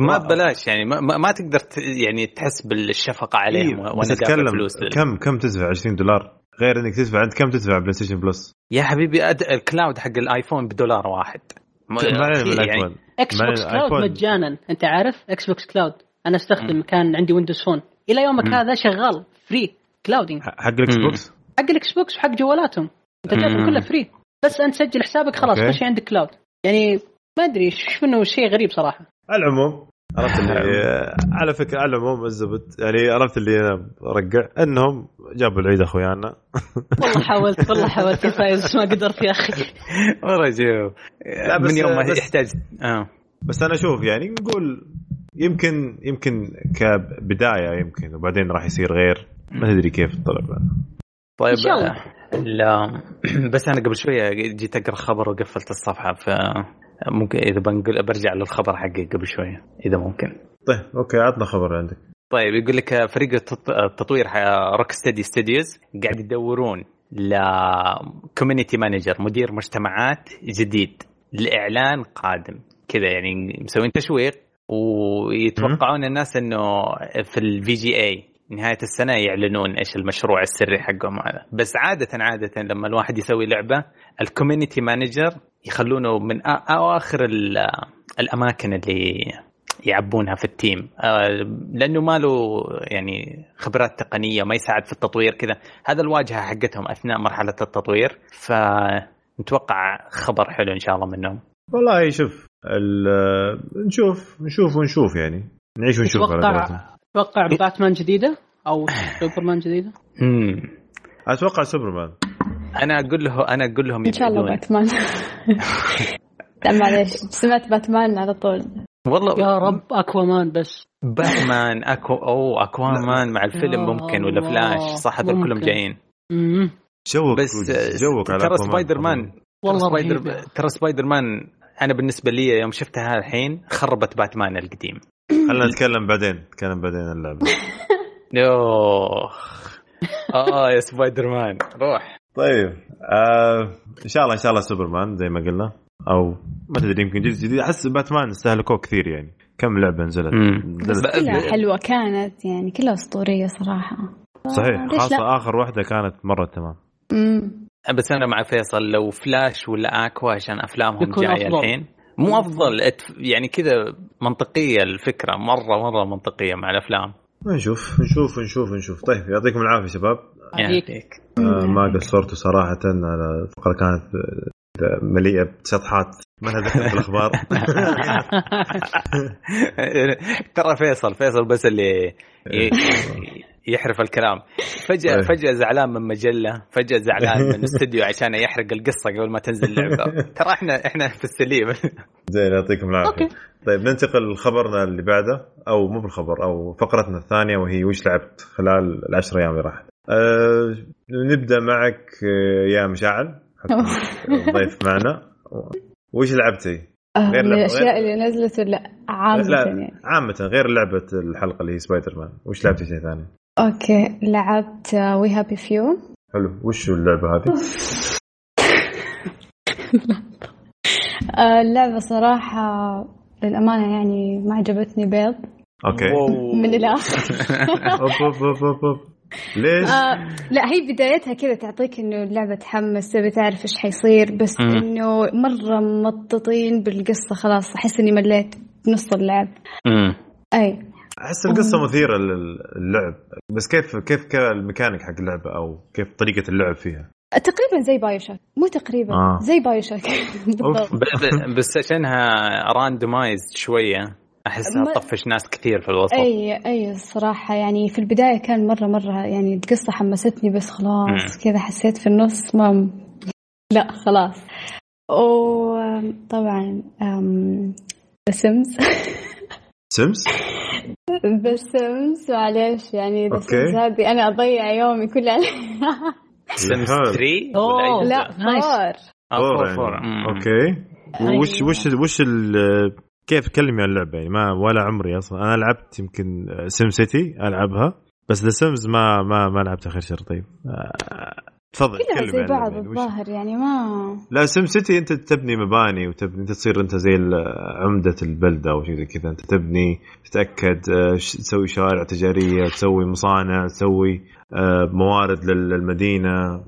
ما ببلاش يعني ما, ما ما تقدر ت- يعني تحس بالشفقة عليهم إيه، وأنا اتكلم فلوس كم كم تدفع؟ 20 دولار. غير إنك تدفع أنت كم تدفع بلاي ستيشن بلس؟ يا حبيبي أد... ال cloud حق الآيفون بدولار واحد. ما- يعني إكس بوكس كلاود. مجانا أنت عارف إكس بوكس cloud أنا أستخدم مم. كان عندي ويندوز فون إلى يومك مم. هذا شغال free clouding حق الاكس. بوكس حق الاكس بوكس وحق جوالاتهم أنت تعرف مم. كله free بس أنت تسجل حسابك خلاص أوكي. خش عندك cloud يعني ما أدري إيش منه شيء غريب صراحة على العموم عرفت اللي على فكرة على العموم الزبد يعني عرفت اللي أنا رقع إنهم جابوا العيد أخويانا. والله حاولت والله حاولت يا فايز بس ما قدرت يا أخي. والله شوف بس- من يوم ما يحتاج. آه. بس أنا أشوف يعني نقول يمكن يمكن كبداية يمكن وبعدين راح يصير غير. ما تدري كيف الطلب. طيب إن شاء الله. آه، لا بس أنا قبل شوية جيت أقرأ خبر وقفلت الصفحة ف ممكن إذا بنقول برجع للخبر حقي قبل شوية إذا ممكن. طيب أوكي عطنا خبر عندك. طيب يقول لك فريق التط- التطوير روكستيدي ستوديوز قاعد يدورون ل community manager مدير مجتمعات جديد لإعلان قادم. كذا يعني مسوين تشويق ويتوقعون الناس إنه في ال VGA نهاية السنة يعلنون إيش المشروع السري حقهم هذا. بس عاده عادة لما الواحد يسوي لعبة ال community manager يخلونه من أواخر ال- الأماكن اللي يعبونها في التيم. آه، لأنه ما له يعني خبرات تقنية ما يساعد في التطوير كذا. هذا الواجهة حقتهم أثناء مرحلة التطوير. فنتوقع خبر حلو إن شاء الله منهم. والله شوف ال- نشوف نشوف ونشوف يعني. نعيش ونشوف. أتوقع أتوقع باتمان جديدة أو سوبرمان جديدة؟ امم أتوقع سوبرمان. أنا أقول له أنا أقول لهم إن شاء الله. باتمان. لا معليش. سمعت باتمان على طول. والله يا رب أكوامان بس. باتمان اكو أو أكوامان مع الفيلم ممكن ولا فلاش. صح هذول كلهم. جايين. جوك بس جوك على ترى. سبايدر مان والله سبايدر. ترى سبايدر مان أنا بالنسبة لي يوم شفتها الحين خربت باتمان القديم. خلينا نتكلم بعدين نتكلم بعدين اللعبة. يوه. آه يا سبايدر مان روح. طيب آه إن شاء الله إن شاء الله سوبرمان زي ما قلنا. أو ما تدري يمكن جزء جديد. أحس باتمان استهلكوه كثير يعني. كم لعبة نزلت؟ مم. نزلت ب- كلها حلوة كانت يعني كلها أسطورية صراحة. صحيح. ليش خاصة لا؟ آخر واحدة كانت مرة تمام. امم بس أنا مع فيصل لو فلاش ولا أكوا عشان أفلامهم جاية. الحين. مو أفضل يعني كذا منطقية الفكرة مرة مرة منطقية مع الأفلام. نشوف نشوف نشوف نشوف. طيب يعطيكم العافية شباب. يعطيك. آه ما قصرتوا صراحة. على الفقرة كانت آه، مليئة بشطحات ما لها دخل بالاخبار ترى فيصل فيصل بس اللي ي- يحرف الكلام. فجأة طيب. فجأة زعلان من مجلة فجأة زعلان من استوديو عشان يحرق القصة قبل ما تنزل اللعبة. ترى إحنا إحنا في السليم. زين يعطيكم العافية. أوكي. طيب ننتقل لخبرنا اللي بعده أو مو بالخبر أو فقرتنا الثانية وهي وش لعبت خلال العشر أيام اللي راحت. أه نبدأ معك آه، يا مشاعل. حكم ضيف معنا. وش لعبتي؟ آه، غير من لعبة- الأشياء غير- اللي نزلت ولا عامة لا يعني. عامة غير لعبة الحلقة اللي هي سبايدر مان. وش لعبتي شيء ثاني؟ أوكي لعبت We Happy Few حلو وش اللعبة هذه؟ اللعبة صراحة للأمانة يعني ما عجبتني بيض أوكي. من أوب. ليش؟ آه لا هي بدايتها كذا تعطيك إنه اللعبة تحمس تبي تعرف إيش حيصير بس. إنه مرة ممططين بالقصة خلاص أحس إني مليت بنص اللعب أمم. أي أحس القصة مثيرة للعب. بس كيف كيف كان الميكانيك حق اللعبة أو كيف طريقة اللعب فيها؟ تقريبا زي BioShock مو تقريبا آه. زي BioShock بالضبط. ب- ب- بس عشانها randomized شوية. احسها ما- تطفش ناس كثير في الوسط. أي أي الصراحة يعني في البداية كان مرة مرة يعني القصة حمستني بس خلاص مم. كذا حسيت في النص ما لا خلاص. وطبعا Sims Sims بس Sims معليش يعني أوكي. Sims هذه أنا أضيع يومي كله حلو. 3 أوه. ولا لا nice. Four آه، يعني. أوكي. وش وش وش ال- كيف كلمي عن اللعبة؟ يعني ما ولا عمري أصلا. أنا لعبت يمكن SimCity ألعبها. بس The Sims ما ما ما لعبت آخر شهر طيب. آه، تفضل كلها زي بعض الظاهر يعني ما لا SimCity أنت تبني مباني وتبني أنت تصير أنت زي عمدة البلدة أو شيء زي كذا. أنت تبني تتأكد آه، تسوي شوارع تجارية تسوي مصانع تسوي آه، موارد لل- للمدينة.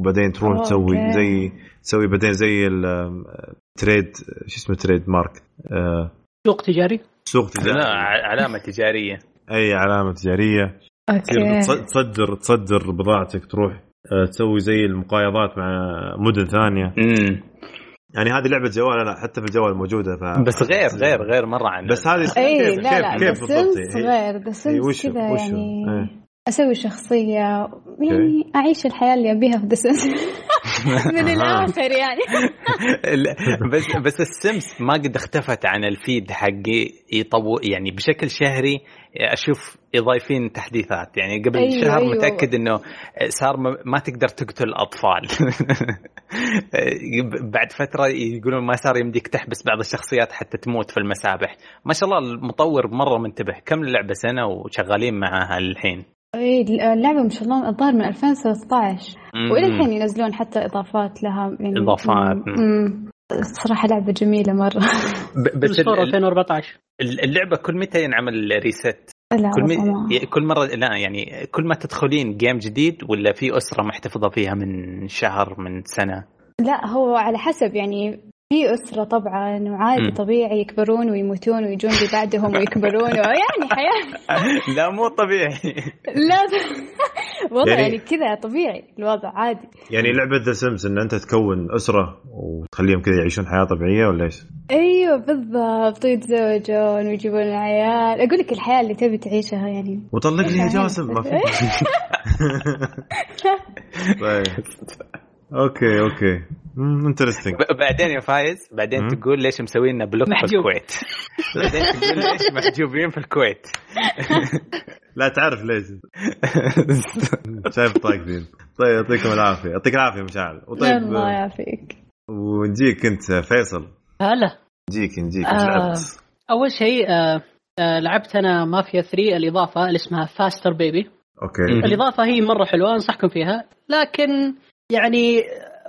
وبعدين تروح تسوي. زي تسوي بعدين زي ال trade شو اسمه trademark؟ آه، سوق تجاري؟ سوق تجاري. علامة تجارية. أي علامة تجارية. أوكي. تص- تصدر تصدر بضاعتك تروح آه، تسوي زي المقايضات مع مدن ثانية. امم يعني هذه لعبة جوال لا حتى في الجوال موجودة ف بس غير غير غير مرة عن بس هذه اي كيف لا لا كيف, بالضبط؟ غير The Sims وشو- كذا؟ يعني إيه. أسوي شخصية يعني أعيش الحياة اللي أبيها في The Sims من الآخر يعني. بس بس السمس ما قد اختفت عن ال feed حقي يطو يعني بشكل شهري أشوف يضايفين تحديثات. يعني قبل أيوة، شهر أيوة. متأكد إنه صار ما- تقدر تقتل أطفال. بعد فترة يقولون ما صار يمديك تحبس بعض الشخصيات حتى تموت في المسابح. ما شاء الله المطور مرة منتبه. كم اللعبه سنة وشغالين معاها الحين؟ اي اللعبة ما شاء الله الظاهر من 2013 مم. وإلى الحين ينزلون حتى إضافات لها. يعني إضافات. لعبة جميلة مرة. ب- بس بس ال- 2014 ال- اللعبة كل متى ينعمل ريست لا كل والله م... كل مرة لا يعني كل ما تدخلين جيم جديد ولا في أسرة محتفظة فيها من شهر من سنة؟ لا هو على حسب يعني في أسرة طبعا وعادي. طبيعي يكبرون ويموتون ويجون اللي بعدهم ويكبرون يعني حياة. لا مو طبيعي. لا وضع يعني- يعني كذا طبيعي الوضع عادي. يعني لعبة The Sims إن أنت تكون أسرة وتخليهم كذا يعيشون حياة طبيعية ولا إيش؟ أيوه بالضبط. ويتزوجون ويجيبون عيال أقول لك الحياة اللي تبي تعيشها يعني. وطلقني يا إيش جاسم ما في. طيب. أوكي أوكي. interesting بعدين يا فايز بعدين. تقول ليش مسوي لنا block في. الكويت. بعدين تقول ليش محجوبين في الكويت. لا تعرف ليش. شايف طاقتين طيب يعطيكم العافية. يعطيك العافية مشاعل. وطيب الله يعافيك. ونجيك انت فيصل. هلا. نجيك نجيك. آه. إيش لعبت؟ أول شيء آه آه لعبت أنا مافيا 3 الإضافة اللي اسمها Faster, Baby أوكي. الإضافة هي مرة حلوة أنصحكم فيها. لكن يعني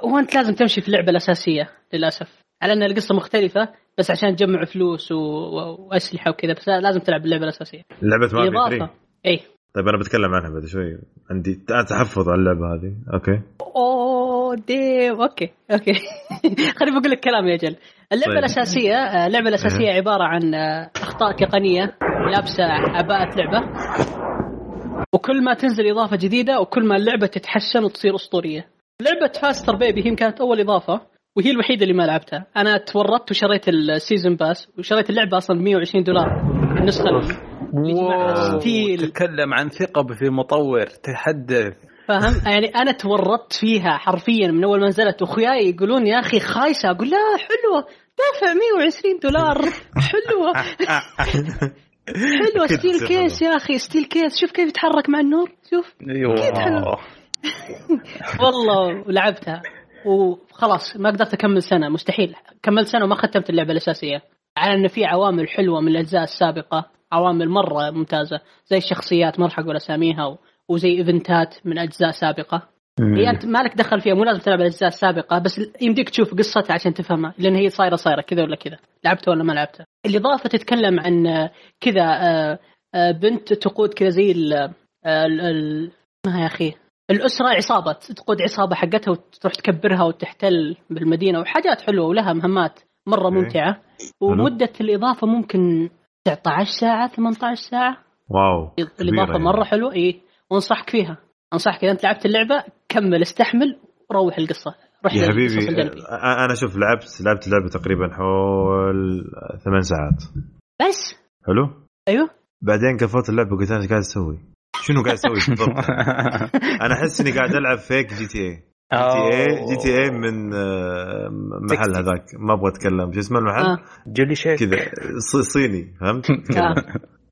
هو أنت لازم تمشي في اللعبه الأساسية للأسف. على أن القصة مختلفة بس عشان تجمع فلوس و... و... وأسلحة وكذا بس لازم تلعب اللعبه الأساسية. لعبه مافيا 3 الاضافه إي. طيب أنا بتكلم عنها بعد شوي. عندي تحفظ على اللعبة هذه. أوكي. أوه damn أوكي أوكي. خليني بقول لك كلام يا رجل. اللعبة طيب. الأساسية آه، اللعبة الأساسية عبارة عن آه، أخطاء تقنية لابسه عباءة لعبة. وكل ما تنزل إضافة جديدة وكل ما اللعبة تتحسن وتصير أسطورية. لعبة Faster, Baby هي كانت أول إضافة وهي الوحيدة اللي ما لعبتها. أنا تورطت وشريت ال season pass وشريت اللعبة أصلا ب 120 دولار. النسخه still. تكلم عن ثقه في مطور تحدث. فاهم يعني أنا تورطت فيها حرفيا من أول ما نزلت وأخوياي يقولون يا أخي خايسة. أقول لا حلوة. دافع 120 دولار. حلوة. حلوة. steel case يا أخي steel case. شوف كيف يتحرك مع النور. شوف. أيوه. والله ولعبتها وخلاص ما قدرت أكمل سنة مستحيل. كملت سنة وما ختمت اللعبة الأساسية. على ان في عوامل حلوة من الأجزاء السابقة عوامل مرة ممتازة. زي الشخصيات ما راح أقول أساميها وزي إيفنتات من أجزاء سابقة. هي أنت مالك دخل فيها مو لازم تلعب الأجزاء السابقة بس يمديك تشوف قصتها عشان تفهمها لأن هي صايرة صايرة كذا ولا كذا. لعبتها ولا ما لعبتها. الاضافه تتكلم عن كذا آه، آه، بنت تقود كذا زي ال آه، اسمها يا أخي؟ الأسرة عصابة تقود عصابة حقتها وتروح تكبرها وتحتل بالمدينة وحاجات حلوة ولها مهمات مرة أوكي. ممتعة. ومدة الإضافة ممكن 19 ساعة 18 ساعة. واو الإضافة كبيرة مرة يعني. حلوة اي وانصحك فيها. انصحك إذا أنت لعبت اللعبة كمل استحمل وروح القصة. روح يا حبيبي أنا شوف لعبت لعبت اللعبة تقريبا حول ثمان ساعات. بس؟ حلو؟ أيوه. بعدين قفلت اللعبة قلت أنا إيش قاعد أسوي؟ شنو قاعد أسوي بالضبط؟ أنا أحس إني قاعد ألعب فيك جي تي اي جي تي اي. جي تي اي من آه، محل. هذاك ما أبغى أتكلم شو اسمه المحل؟ آه. Jolly Chic كذا ص- صيني فهمت؟ آه.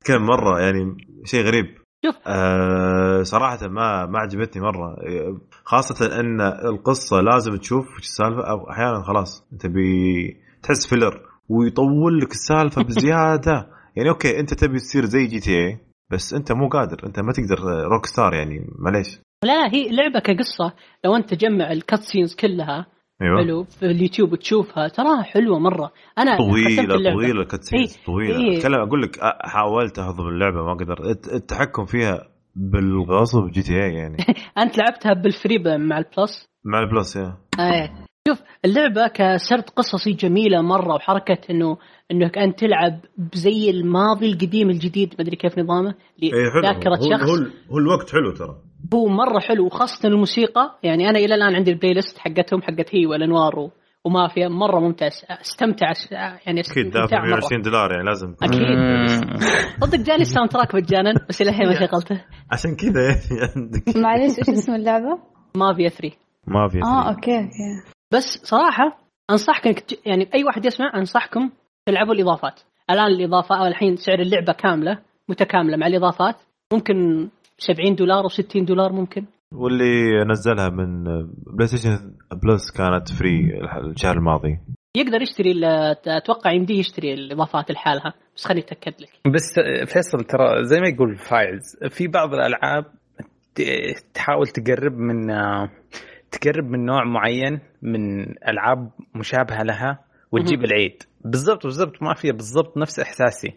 كان مرة يعني شيء غريب شوف. آه صراحة ما ما عجبتني مرة خاصة إن القصة لازم تشوف إيش السالفة أو أحيانا خلاص انت بي تحس filler ويطول لك السالفة بزيادة يعني أوكي أنت تبي تصير زي GTA بس انت مو قادر انت ما تقدر Rockstar يعني معليش. لا هي لعبة كقصة لو انت تجمع ال cutscenes كلها أيوه. حلو في اليوتيوب وتشوفها تراها حلوة مرة. أنا طويلة اللعبة. طويلة cutscenes إيه، طويلة. إيه. أتكلم أقول لك حاولت أهضم اللعبة ما قدرت. الت- التحكم فيها بالغصب GTA يعني. أنت لعبتها بال free مع ال Plus؟ مع ال Plus يا إيه. شوف اللعبة كسرد قصصي جميلة مرة وحركة إنه إنك أنت تلعب زي الماضي القديم الجديد ما أدري كيف نظامه اي حلو. ذاكره هو, شخص. هو, هو الوقت حلو ترى. هو مرة حلو وخاصة الموسيقى. يعني أنا إلى الآن عندي ال playlist حقتهم حقت L.A. Noire. ومافيا مرة ممتاز استمتع يعني أكيد دافع مرة. 120 دولار يعني لازم. أكيد. صدق جاني ال soundtrack مجانا بس الحين ما شغلته. عشان كذا يعني. عندك معليش إيش اسم اللعبة؟ مافيا 3 ما في آه أوكي أوكي. بس صراحة انصحك إنك يعني أي واحد يسمع أنصحكم تلعبوا الإضافات. الآن الإضافة أو الحين سعر اللعبة كاملة متكاملة مع الإضافات. ممكن 70 دولار أو 60 دولار ممكن. واللي نزلها من PlayStation Plus كانت free الشهر الماضي. يقدر يشتري ال- أتوقع يمديه يشتري الإضافات لحالها. بس خليني أتأكد لك. بس فيصل ترى زي ما يقول فايلز في بعض الألعاب تحاول تقرب من تقرب من نوع معين. من ألعاب مشابهة لها وتجيب العيد. بالضبط بالضبط ما فيها بالضبط نفس إحساسي.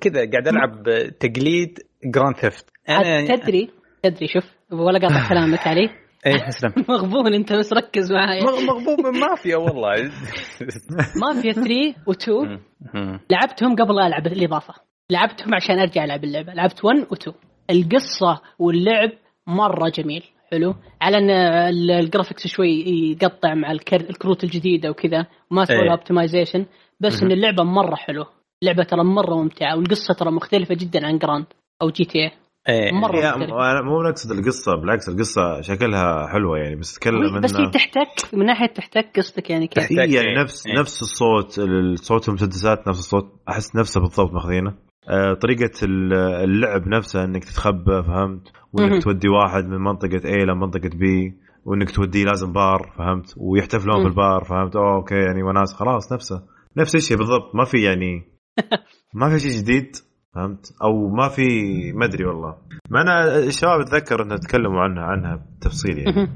كذا قاعد ألعب تقليد Grand Theft عاد تدري تدري شوف ولا قاطع كلامك علي. إيه اسلم مغبون أنت بس ركز معايا مغ- مغبوب من مافيا والله. مافيا 3 و2 مم. لعبتهم قبل ألعب الإضافة. لعبتهم عشان أرجع ألعب اللعبة. لعبت 1 و2 القصة واللعب مرة جميل. حلو على إن ال- ال graphics شوي يقطع مع الكر... الكروت الجديدة وكذا وما سووا إيه. لها optimization بس إن اللعبة مرة حلوة اللعبة ترى مرة ممتعة والقصة ترى مختلفة جدا عن Grand أو GTA إيه مرة أنا مو نقصد القصة بالعكس القصة شكلها حلوة يعني بس اتكلم بس هي تحتك من ناحية تحتك قصدك يعني كيف. هي يعني إيه. نفس إيه. نفس الصوت الصوت المسدسات نفس الصوت أحس نفسه بالضبط ماخذينه آه، طريقة ال- اللعب نفسها إنك تتخبى فهمت. وإنك تودي واحد من منطقة A لمنطقة B وإنك توديه لازم بار فهمت؟ ويحتفلون مم. في البار فهمت؟ أوه أوكي يعني وناس خلاص نفسه نفس الشيء بالضبط ما في يعني ما في شيء جديد فهمت؟ أو ما في ما أدري والله. مع أنا الشباب اتذكر إنه تكلموا عنها عنها بتفصيل يعني.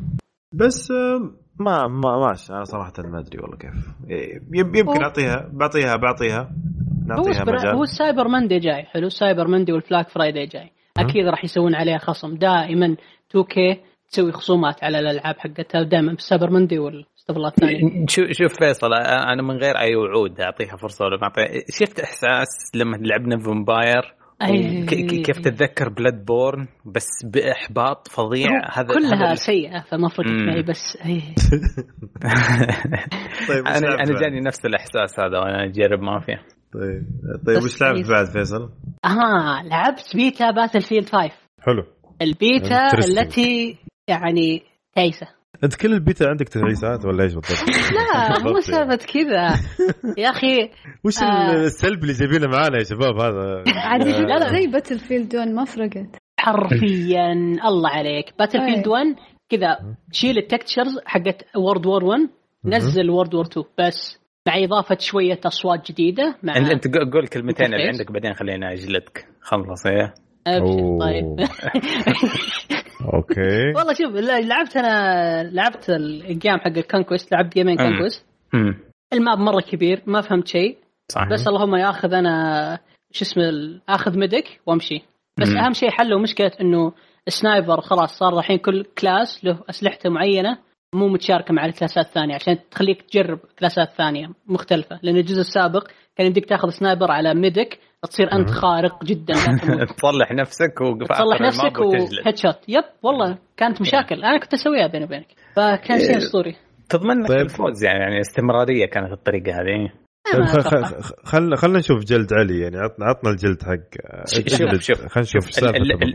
بس آه، ما ما ماشي أنا صراحة ما أدري والله كيف. إيه، يم- يمكن أعطيها بعطيها بعطيها. هو مجال. هو ال Cyber Monday جاي حلو؟ ال Cyber Monday وال Black Friday جاي. أكيد راح يسوون عليها خصم. دائما 2K تسوي خصومات على الألعاب حقتها دائما بال Cyber Monday والاستغلال الثاني شوف شوف فيصل أنا من غير أي وعود أعطيها فرصة ولا ما أعطيها. شفت إحساس لما لعبنا Vampyr. كيف تتذكر Bloodborne بس بإحباط فظيع. هذا كلها هذا سيئة فما فرقت. معي بس أي. طيب أنا أنا؟ جاني نفس الإحساس هذا وأنا أجرب مافيا طيب طيب وش لعبت. بعد فيصل؟ آه لعبت beta Battlefield 5 حلو البيتا. التي يعني تعيسه أنت كل البيتا عندك تعيسات ولا إيش بالضبط؟ لا مو يعني. سالفة كذا يا أخي وش آه. السلب اللي جايبينه معانا يا شباب هذا؟ عاد لا، لا. زي باتل فيلد 1 ما فرقت حرفيا الله عليك باتل فيلد أي. 1 كذا شيل التكتشرز حقت وورد وور 1 نزل وورد وور 2 بس مع اضافه شوية أصوات جديدة مع انت أنت قول- قول كلمتين اللي. عندك بعدين خلينا أجلدك. خلص إيه. طيب. okay. والله شوف لعبت أنا لعبت ال game حق ال conquest لعبت gameين أمم. ال map مرة كبير ما فهمت شيء. صح بس اللهم ياخذ أنا شو اسمه أخذ medic وأمشي. بس مم. أهم شيء حلوا مشكلة إنه sniper خلاص صار الحين كل class له اسلحته معينة. مو متشاركة مع ال classات الثانية عشان تخليك تجرب classات ثانية مختلفة. لأن الجزء السابق كان يمديك تاخذ سنايبر على ميديك تصير أنت خارق جدا. تصلح نفسك تصلح نفسك. وهيد شوت يب والله كانت مشاكل. أنا كنت أسويها بيني وبينك. فكان شيء أسطوري. تضمن لك طيب. الفوز يعني يعني استمرارية كانت الطريقة هذه. طيب. خلنا خلنا نشوف جلد علي يعني. عطنا عطنا الجلد حق شوف شوف خلينا نشوف.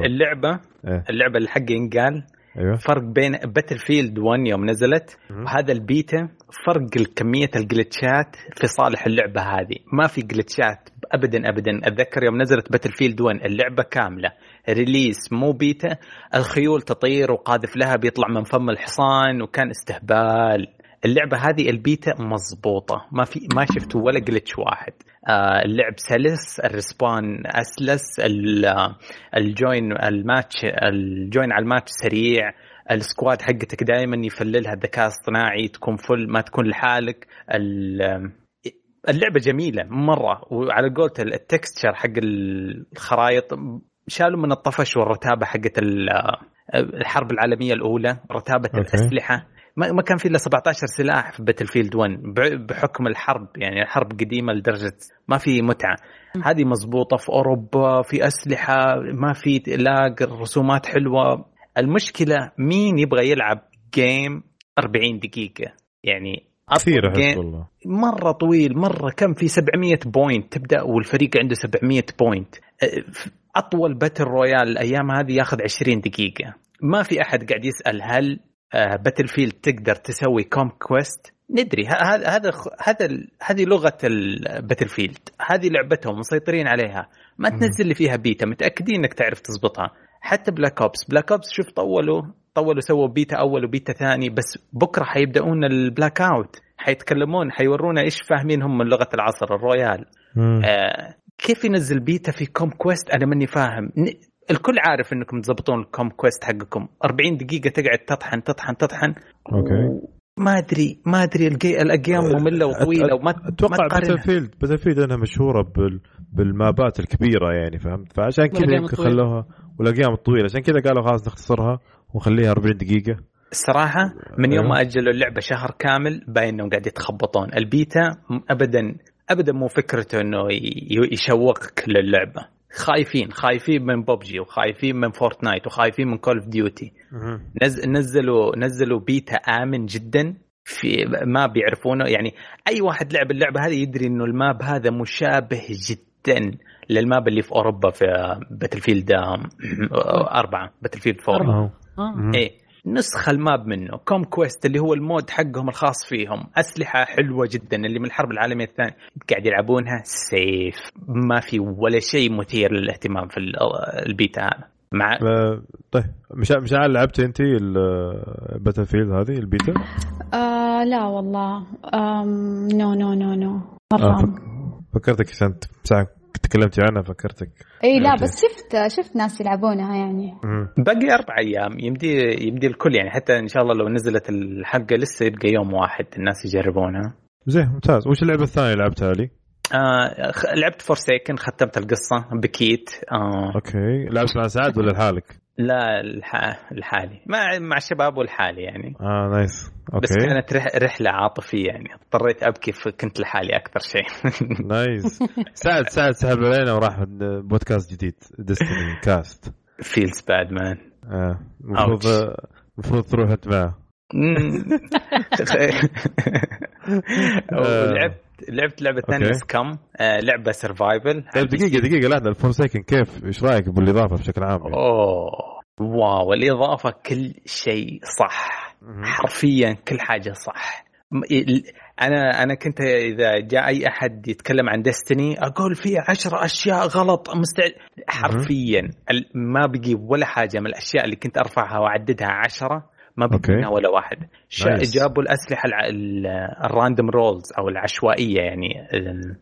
اللعبة إيه. اللعبة اللي حقي ينقال. أيوه. فرق بين باتل فيلد 1 يوم نزلت. وهذا البيتا فرق كمية ال glitchات في صالح اللعبة هذه. ما في glitchات ابدا ابدا. أتذكر يوم نزلت Battlefield 1 اللعبة كاملة. release مو بيتا. الخيول تطير وقاذف لها بيطلع من فم الحصان وكان استهبال. اللعبة هذه البيتا مضبوطة. ما في ما شفت ولا glitch واحد. آه اللعب سلس ال respawn أسلس ال- الجوين الماتش الجوين على الماتش سريع. ال squad حقتك دائما يفللها ذكاء اصطناعي تكون full ما تكون لحالك. ال- اللعبة جميلة مرة. وعلى قولة ال texture حق الخرائط شالوا من الطفش والرتابة حقت ال- الحرب العالمية الأولى رتابة okay. الأسلحة. ما ما كان في إلا 17 سلاح في Battlefield 1 ب- بحكم الحرب يعني الحرب قديمة لدرجة ما في متعة. هذه مزبوطه في أوروبا في أسلحة ما في lag الرسومات حلوة. المشكلة مين يبغى يلعب game 40 دقيقة؟ يعني كثير والله. مرة طويل مرة كم؟ في 700 point تبدأ والفريق عنده 700 point أطول battle royale الأيام هذه ياخذ 20 دقيقة. ما في أحد قاعد يسأل هل Battlefield تقدر تسوي conquest ندري هذا هذا هذا هذه لغة ال Battlefield هذه لعبتهم مسيطرين عليها. ما. تنزل لي فيها بيتا متأكدين إنك تعرف تزبطها. حتى Black Ops Black Ops شوف طولوا طولوا سووا بيتا أول وبيتا ثاني بس بكرة حيبدأون ال Blackout حيتكلمون حيورونا إيش فاهمين هم من لغة العصر ال royale. آه كيف ينزل بيتا في conquest أنا ماني فاهم. الكل عارف إنكم تزبطون ال conquest حقكم. 40 دقيقة تقعد تطحن تطحن تطحن. okay. ما أدري ما أدري الجي- الأيام مملة وطويلة وما أتوقع Battle. field Battlefield إنها مشهورة بال بال mapات الكبيرة يعني فهمت؟ فعشان كذا يمكن الطويلة. خلوها والايام الطويلة. عشان كذا قالوا خلاص نختصرها ونخليها 40 دقيقة. الصراحة من يوم أيوه. ما أجلوا اللعبة شهر كامل باين إنهم قاعد يتخبطون. البيتا ابدا ابدا مو فكرته إنه ي- يشوقك للعبة. خايفين خايفين من ببجي وخايفين من Fortnite وخايفين من Call of Duty نز... نزلوا نزلوا بيتا آمن جدا في ما بيعرفونه يعني أي واحد لعب اللعبة هذه يدري إنه ال map هذا مشابه جدا لل map اللي في أوروبا في Battlefield أربعة Battlefield 4 أهو. آه. مم. إيه نسخة ال map منه conquest اللي هو ال mode حقهم الخاص فيهم أسلحة حلوة جدا اللي من الحرب العالمية الثانية قاعد يلعبونها safe ما في ولا شيء مثير للاهتمام في ال- البيتا هذا. مع ف- طيب مشعل لعبت أنت ال Battlefield هذه البيتا؟ آه لا والله. آم no no no no آه مرة. فك... فكرتك انت ساعة تكلمتي عنها فكرتك إي لا okay. بس شفت شفت ناس يلعبونها يعني. باقي أربع أيام يمدي يمدي الكل يعني حتى إن شاء الله لو نزلت الحلقة لسه يبقى يوم واحد الناس يجربونها زين ممتاز وش اللعبة الثانية لعبتها لي؟ آه خ- لعبت Forsaken ختمت القصة بكيت آه okay لعبت مع سعد ولا لحالك؟ لا الح... الحالي. مع مع الشباب والحالي يعني. آه نايس بس أوكي كانت رح... رحلة عاطفية يعني. اضطريت أبكي فكنت لحالي أكثر شيء. نايس سعد سعد سحب علينا وراح بودكاست جديد ديستني كاست فيلز باد مان آه. المفروض المفروض تروح انت معه لعبت لعبت لعبة ثانية. سكم آه لعبة سرفايفل طيب دقيقة دقيقة لا ال Forsaken كيف؟ إيش رأيك بالإضافة بشكل عام؟ يعني؟ oh wow الإضافة كل شيء صح. حرفيا كل حاجة صح أنا أنا كنت إذا جاء أي أحد يتكلم عن Destiny أقول فيه عشرة أشياء غلط مستعد حرفيا ما بقي ولا حاجة من الأشياء اللي كنت أرفعها وأعددها عشرة ما بقي okay. منها ولا واحد. جابوا الأسلحة ال random rolls أو العشوائية يعني ال-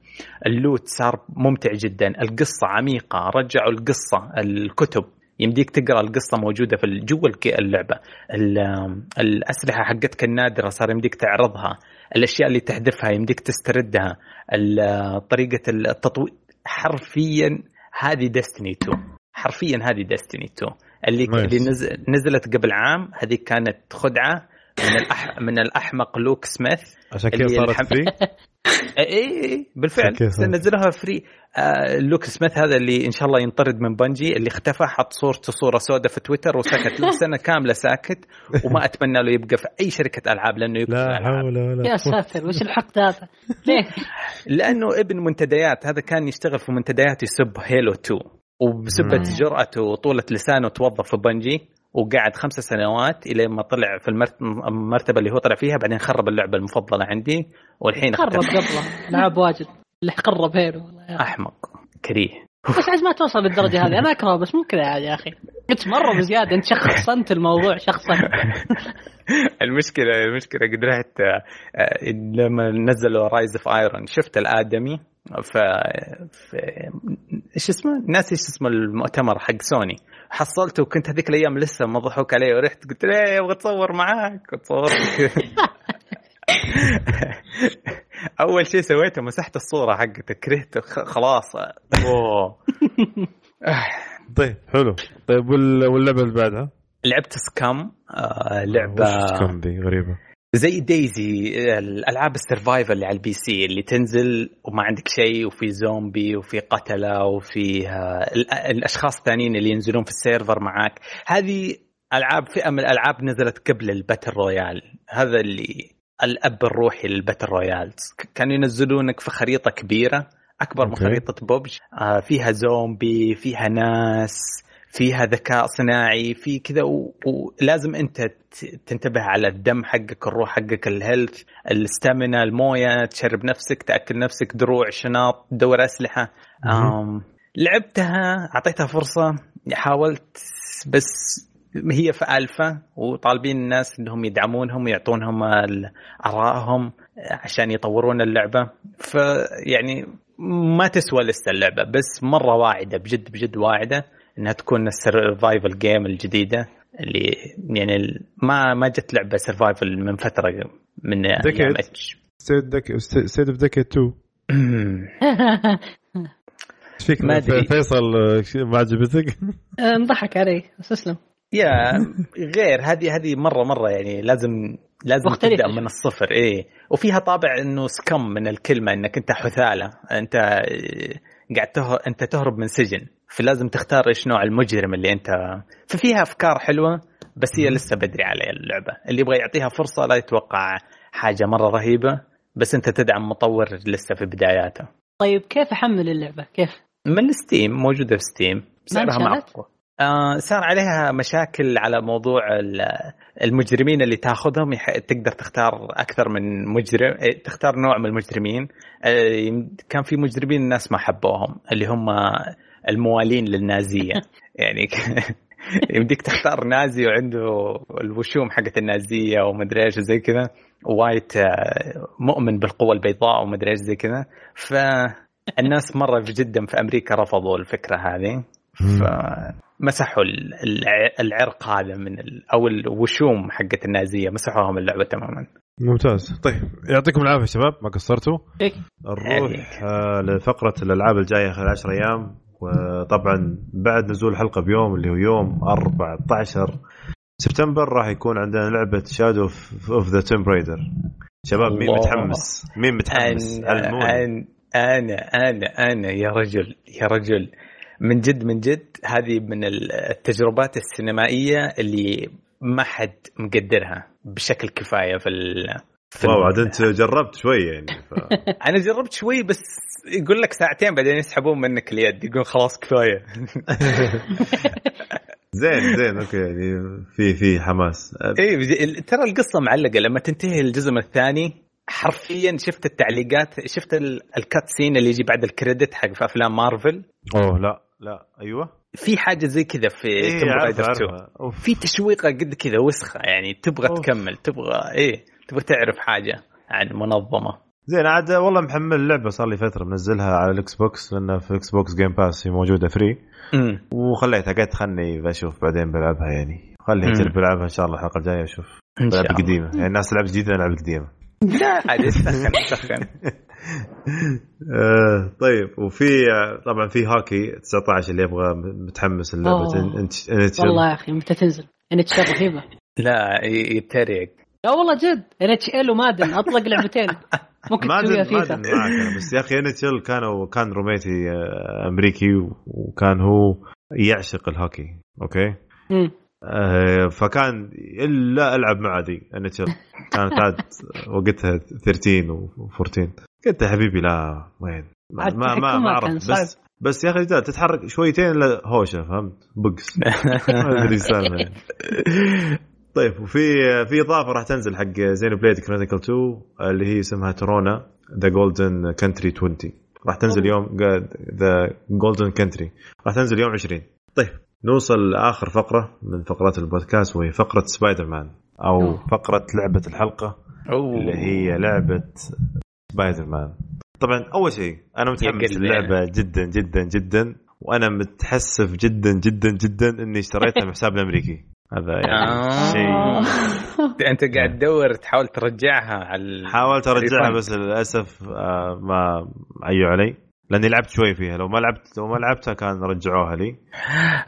اللوت صار ممتع جدا. القصة عميقة رجعوا القصة الكتب. يمديك تقرأ القصة موجودة في جوا اللعبة. ال- الأسلحة حقتك النادرة صار يمديك تعرضها. الأشياء اللي تحذفها يمديك تستردها. طريقة التطوير حرفيا هذه ديستني 2 حرفيا هذه ديستني 2 اللي Nice. اللي نز- نزلت قبل عام هذه كانت خدعة من الأح من الأحمق لوك سميث عشان كذا اللي صارت الحم- فري اي اي بالفعل؟ نزلوها فري آه لوك سميث هذا اللي إن شاء الله ينطرد من بنجي اللي اختفى حط صورته صورة سوداء في تويتر وسكت له سنة كاملة ساكت وما أتمنى له يبقى في أي شركة ألعاب لأنه يكره لا حول ولا يا. ساتر وش الحقد هذا؟ ليه؟ لأنه ابن منتديات هذا كان يشتغل في منتديات يسب هيلو 2 وبسبة. جرأته وطولة لسانه توظف في بنجي وقعد خمس سنوات إلى ما طلع في المرتبة اللي هو طلع فيها بعدين خرب اللعبة المفضلة عندي والحين خرب قبله. لعب واجد. اللي قرب hero أحمق. كريه. بس عايز ما توصل للدرجه هذه. أنا أكره بس مو كذا يا أخي. قلت مره بزيادة. أنت شخصنت الموضوع شخصا المشكلة المشكلة قد رحت آه، لما نزلوا Rise of Iron شفت الآدمي. ف إيش اسمه؟ ناسي إيش اسمه المؤتمر حق سوني. حصلته وكنت هذيك الأيام لسه مضحوك علي ورحت قلت له إيه، أبغى اتصور معاك وتصورت أول شيء سويته مسحت الصورة حقته كرهته خلاص. أوه. طيب حلو. طيب واللعبة اللي بعدها؟ لعبت SCUM آه لعبة SCUM دي؟ غريبة. زي DayZ الألعاب ال survival اللي على ال PC اللي تنزل وما عندك شيء وفي زومبي وفي قتلة وفي الأشخاص الثانيين اللي ينزلون في ال server معاك. هذه ألعاب فئة من الألعاب نزلت قبل ال battle royale هذا اللي الأب الروحي لل battle royales. كانوا ينزلونك في خريطة كبيرة أكبر من خريطه بوبج آه، فيها زومبي فيها ناس فيها ذكاء صناعي في كذا ولازم أنت تنتبه على الدم حقك الروح حقك ال health ال stamina الموية تشرب نفسك تأكل نفسك دروع شناط تدور أسلحة. لعبتها أعطيتها فرصة حاولت بس هي في الفا وطالبين الناس إنهم يدعمونهم ويعطونهم ارائهم عشان يطورون اللعبة. فيعني ما تسوى لسه اللعبة بس مرة واعدة بجد بجد واعدة إنها تكون ال survival game الجديدة اللي يعني ما ما جت لعبة survival من فترة من أيام اتش State of Decay 2 إيش فيك ما فيصل؟ ما عجبتك؟ انضحك علي بس اسلم يا غير هذه هذه مرة مرة يعني لازم لازم مختلفة. تبدأ من الصفر إيه. وفيها طابع إنه سكم من الكلمة إنك أنت حثالة أنت قاعد تهرب أنت تهرب من سجن. فلازم تختار إيش نوع المجرم اللي أنت ففيها أفكار حلوة بس هي لسه بدري على اللعبة. اللي يبغى يعطيها فرصة لا يتوقع حاجة مرة رهيبة بس أنت تدعم مطور لسه في بداياته. طيب كيف أحمل اللعبة؟ كيف؟ من Steam موجودة في Steam سعرها معقول. آه صار عليها مشاكل على موضوع المجرمين اللي تاخذهم. تقدر تختار أكثر من مجرم إيه، تختار نوع من المجرمين. آه كان في مجرمين الناس ما حبوهم اللي هم الموالين للنازية. يعني يمديك تختار نازي وعنده الوشوم حقت النازية ومدري إيش زي كذا. وايت آه، مؤمن بالقوة البيضاء ومدري إيش زي كذا. فالناس مرة جدا في أمريكا رفضوا الفكرة هذه. فمسحوا العرق هذا من أو الوشوم حقت النازية مسحوها من اللعبة تماما. ممتاز. طيب يعطيكم العافية شباب ما قصرتوا؟ نروح آه لفقرة الألعاب الجاية خلال 10 أيام وطبعا بعد نزول الحلقة بيوم اللي هو يوم 14 سبتمبر راح يكون عندنا لعبة Shadow of the Tomb Raider شباب مين متحمس؟ مين متحمس؟ أنا, أنا أنا أنا أنا يا رجل يا رجل. من جد من جد هذه من التجارب السينمائية اللي ما حد مقدرها بشكل كفاية في ال في واو عاد انت جربت شوي يعني ف... أنا جربت شوي بس يقول لك ساعتين بعدين يسحبون منك اليد يقول خلاص كفاية. زين زين أوكي يعني في في حماس. اي ترى القصة معلقة لما تنتهي الجزء الثاني حرفيا شفت التعليقات شفت ال cutscene اللي يجي بعد ال credit حق في أفلام مارفل. أوه لا. لا أيوه. في حاجة زي كذا في إيه Tomb Raider 2 في تشويقة قد كذا وسخة يعني تبغى أوف. تكمل تبغى إيه تبغى تعرف حاجة عن منظمة. زين عاد والله محمل اللعبه صار لي فترة منزلها على ال Xbox لأن في Xbox Game Pass هي موجودة free وخليتها قلت خلني بشوف بعدين بلعبها يعني. تصير بلعبها إن شاء الله الحلقة الجاية أشوف لعبه قديمة. يعني الناس لعبه جديدة لعبة قديمة. لا عادي سخن سخن. طيب وفي طبعا في هاكي 19 اللي يبغى متحمس اللعبه انت والله يا أخي متى تنزل؟ NH رهيبه لا يتريق لا والله جد NHL و Madden أطلق لعبتين. ممكن تسويها فيفا. معك بس يا أخي NHL كانوا كان roommate ي آه، أمريكي وكان هو يعشق ال hockey okay؟ آه فكان الا ألعب مع ذي NHL. كانت عاد وقتها 13 و14 قلت يا حبيبي لا وين؟ ما ما ما, ما أعرف. بس بس يا أخي لا تتحرك شويتين الا هوشة فهمت؟ بكس ما أدري السالفه. طيب وفي في إضافة راح تنزل حق Xenoblade Chronicles 2 اللي هي اسمها Torna The Golden Country 20 راح تنزل يوم The Golden Country راح تنزل يوم 20 طيب نوصل لآخر فقرة من فقرات البودكاست وهي فقرة سبايدر مان أو فقرة لعبة الحلقة أوه. اللي هي لعبة سبايدر مان طبعا أول شيء أنا متحمس قلبي. اللعبه جدا جدا جدا وأنا متحسف جدا جدا جدا إني اشتريتها من حساب الأمريكي هذا يعني آه. شيء أنت قاعد تدور تحاول ترجعها على حاولت أرجعها. بس للأسف آه، ما عيوا علي لأني لعبت شوي فيها لو ما لعبت لو ما لعبتها كان رجعوها لي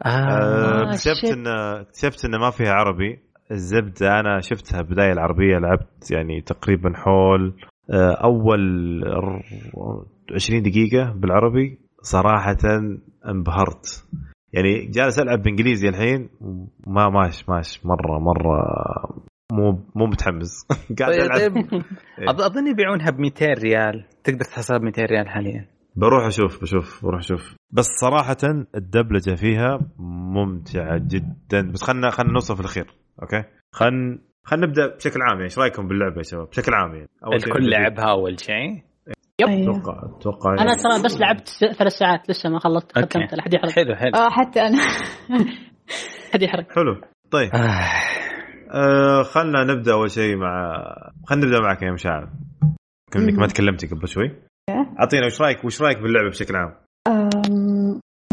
آه،. اكتشفت. ان اكتشفت إنه ما فيها عربي الزبدة أنا شفتها بداية العربية لعبت يعني تقريبا حول أول ر- 20 دقيقة بالعربي صراحة انبهرت. يعني جالس ألعب بإنجليزي الحين ما ماش ماش مره مرة مو مو متحمس. قاعد طيب, ألعب. طيب. أظ- أظن يبيعونها ب 200 ريال. تقدر تحصلها ب 200 ريال حاليا. بروح أشوف بشوف بروح أشوف. بس صراحة الدبلجة فيها ممتعة جدا. بس خلنا خلنا نوصل في الأخير أوكي؟ خلنا خلنا نبدأ بشكل عام يعني إيش رأيكم باللعبة يا شباب؟ بشكل عام يعني. أول الكل لعبها أول شيء. أيوه. أتوقع أتوقع أنا يعني ترى بس لعبت ثلاث ساعات لسه ما خلصت ختمت لا حد يحرق. حلو حلو. آه حتى أنا. حد يحرق. حلو. طيب. آه. آه خلنا نبدأ أول شيء مع خلنا نبدأ معك يا مشاعر. كانك ما تكلمتي قبل شوي. أعطينا وش رايك وش رأيك باللعبة بشكل عام؟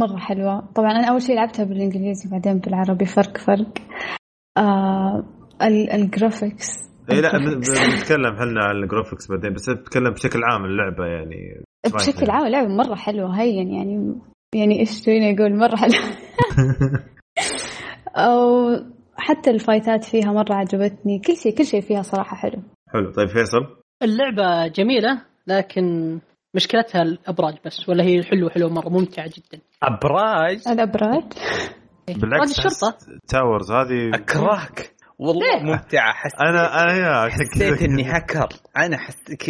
مرة حلوة. طبعا أنا أول شيء لعبتها بالإنجليزي بعدين بالعربي فرق فرق. آه ال graphics اي لا بنتكلم إحنا عن ال graphics بعدين بس بتكلم بشكل عام اللعبة يعني. بشكل؟ عام اللعبة مرة حلوة هين يعني يعني إيش تبيني أقول؟ مرة حلوة. أو حتى ال fight ات فيها مرة عجبتني. كل شيء كل شيء فيها صراحة حلو. حلو. طيب فيصل؟ اللعبة جميلة لكن مشكلتها الأبراج بس ولا هي حلوة حلوة مرة ممتعة جدا. أبراج؟ الأبراج؟ بالعكس الشرطة. towers هذه اكرهك والله ممتعة. حسيت أنا أنا يا حسيت إني هكر أنا حسيت ك...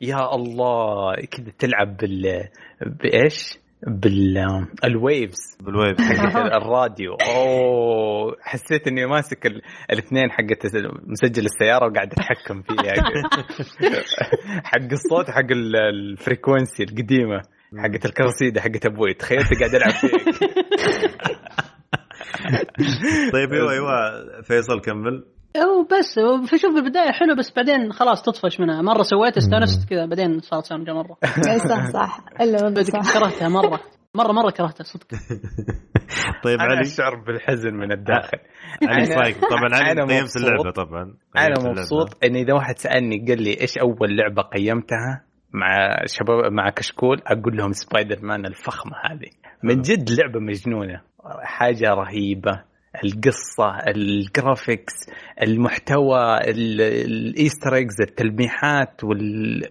يا الله كذا تلعب بال بإيش؟ بال waves. بال wave حقت الراديو. أوه. حسيت إني ماسك ال... الاثنين حقت مسجل السيارة وقاعد أتحكم فيها حق الصوت حق ال- frequency القديمة. حقت الكرسيدا حقت أبوي. تخيلت قاعد ألعب فيك. طيب أيوه أيوه. فيصل كمل. أو بس فشوف بالبدايه حلو بس بعدين خلاص تطفش منها. مرة سويت instance كذا بعدين صارت سامجة مرة. صح صح. إلا كرهتها مرة. مرة مرة كرهتها صدق. طيب أنا علي؟ اشعر بالحزن من الداخل. علي رايك طبعا علي أنا قيمت مبسوط. اللعبة طبعا. أنا. مبسوط إن إذا واحد سألني قال لي إيش أول لعبة قيمتها مع شباب مع كشكول أقول لهم سبايدر مان الفخمة هذه. من جد لعبة مجنونة. حاجة رهيبة. القصة ال graphics المحتوى ال- الايستر ايجز التلميحات وال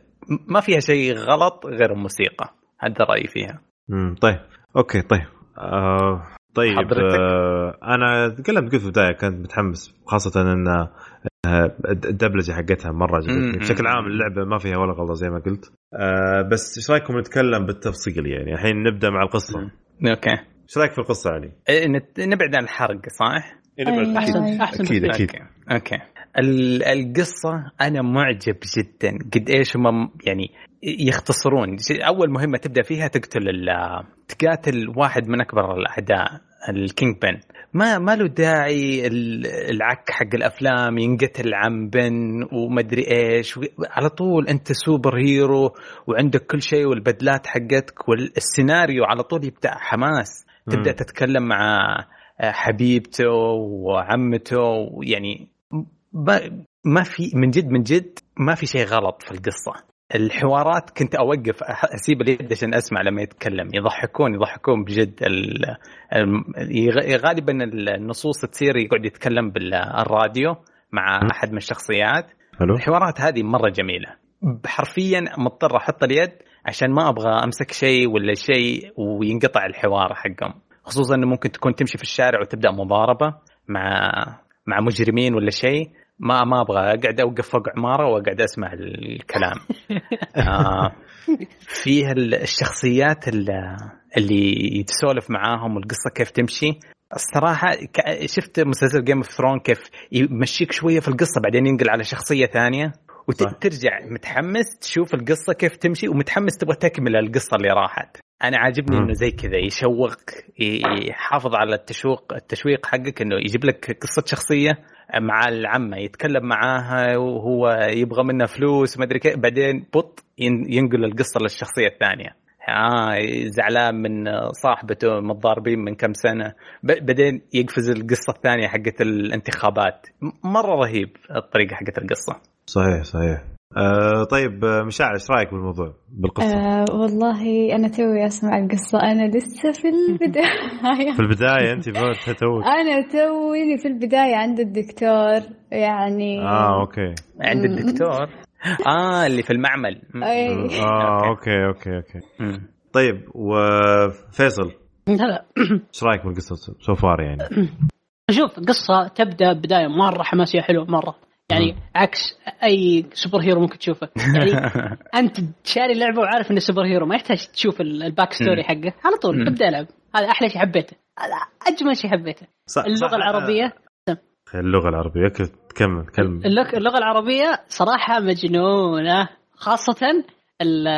ما فيها شيء غلط غير الموسيقى. هذا رأيي فيها. امم طيب. okay طيب. آه طيب حضرتك؟ آه أنا تكلمت قلت في البداية كنت متحمس خاصة إن آه، الدبلجة حقتها مرة. عجبتني. بشكل عام اللعبة ما فيها ولا غلطة زي ما قلت. آه بس إيش رأيكم نتكلم بالتفصيل يعني؟ الحين نبدأ مع القصة. okay. إيش رأيك في القصة علي؟ إيه، نت- نبعد عن الحرق صح؟ أيوة. احسن أحسن أكيد. أكيد okay okay ال- القصة أنا معجب جدا قد إيش هم يعني يختصرون أول مهمة تبدأ فيها تقتل ال- تقاتل واحد من أكبر الأعداء الكينج بين ما ما له داعي ال- العك حق الأفلام ينقتل عم بن ومدري إيش على طول أنت super hero وعندك كل شيء والبدلات حقتك والسيناريو على طول يبدأ حماس تبدأ. تتكلم مع حبيبته وعمته يعني ما ما في من جد من جد ما في شيء غلط في القصة. الحوارات كنت أوقف أسيب اليد عشان أسمع لما يتكلم. يضحكون يضحكون بجد. ال... غالبا النصوص تصير يقعد يتكلم بالراديو مع. أحد من الشخصيات. الحوارات هذه مرة جميلة. حرفيا مضطر أحط اليد عشان ما أبغى أمسك شيء ولا شيء وينقطع الحوار حقهم. خصوصا إنه ممكن تكون تمشي في الشارع وتبدأ مضاربة مع مع مجرمين ولا شيء. ما ما أبغى أقعد أوقف فوق عمارة وأقعد أسمع الكلام. آه فيها الشخصيات اللي, اللي تسولف معاهم والقصة كيف تمشي. الصراحة شفت مسلسل Game of Thrones كيف يمشيك شوية في القصة بعدين ينقل على شخصية ثانية؟ وترجع متحمس تشوف القصة كيف تمشي ومتحمس تبغى تكمل القصة اللي راحت. أنا عاجبني إنه زي كذا يشوق يحافظ على التشويق التشويق حقك إنه يجيب لك قصة شخصية مع العمة يتكلم معاها وهو يبغى منها فلوس ما أدري كيف. بعدين بط ينقل القصة للشخصية الثانية. آه زعلان من صاحبته متضاربين من كم سنة. بعدين يقفز القصة الثانية حقت الانتخابات. مرة رهيب الطريقة حقت القصة. صحيح صحيح. آه طيب آه، مشاعر إيش رأيك بالموضوع؟ بالقصة؟ آه والله أنا توي أسمع القصة. أنا لسه في البداية. في البداية أنت توك أنا توي في البداية عند الدكتور يعني آه أوكي. عند الدكتور؟ آه اللي في المعمل. أي. آه okay. okay okay طيب وفيصل؟ لا إيش رأيك بالقصة so far يعني؟ شوف قصة تبدأ بداية مرة حماسية حلوة مرة. يعني عكس أي super hero ممكن تشوفه. يعني أنت شاري اللعبه وعارف إنه super hero ما يحتاج تشوف ال back story حقه. على طول ابدا ألعب. هذا أحلى شيء حبيته. هذا أجمل شيء حبيته. صح اللغة صح العربية. اللغة العربية كمل كمل. اللغة العربية صراحة مجنونة. خاصة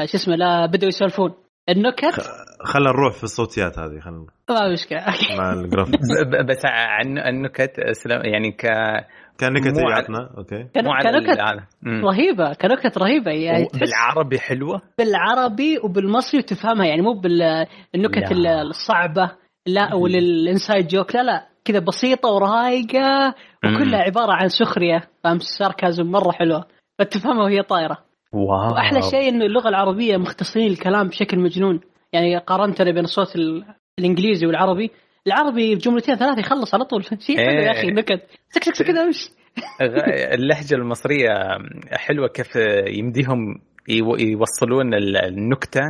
شو اسمه لا بدأوا يسولفون. النكت. خلينا نروح في الصوتيات هذه خلينا ما مشكلة مع ال graphics بس عن النكت يعني ك كان نكت يعطنا okay كنكت رهيبة كنكت رهيبة يعني بالعربي حلوة؟ بالعربي وبالمصري وتفهمها يعني مو بالنكت الصعبة لا وال inside joke لا لا كذا بسيطة ورايقه وكلها عبارة عن سخرية فاهم؟ sarcasm مرة حلوة فتفهمها وهي طايرة. wow. وأحلى شيء إنه اللغة العربية مختصرين الكلام بشكل مجنون يعني قارنتنا بين الصوت الإنجليزي والعربي العربي بجملتين ثلاثة يخلص على طول. شيء حلو يا أخي إيه. نكت. سك سك سك كذا وش اللهجة المصرية حلوة كيف يمديهم يوصلون النكتة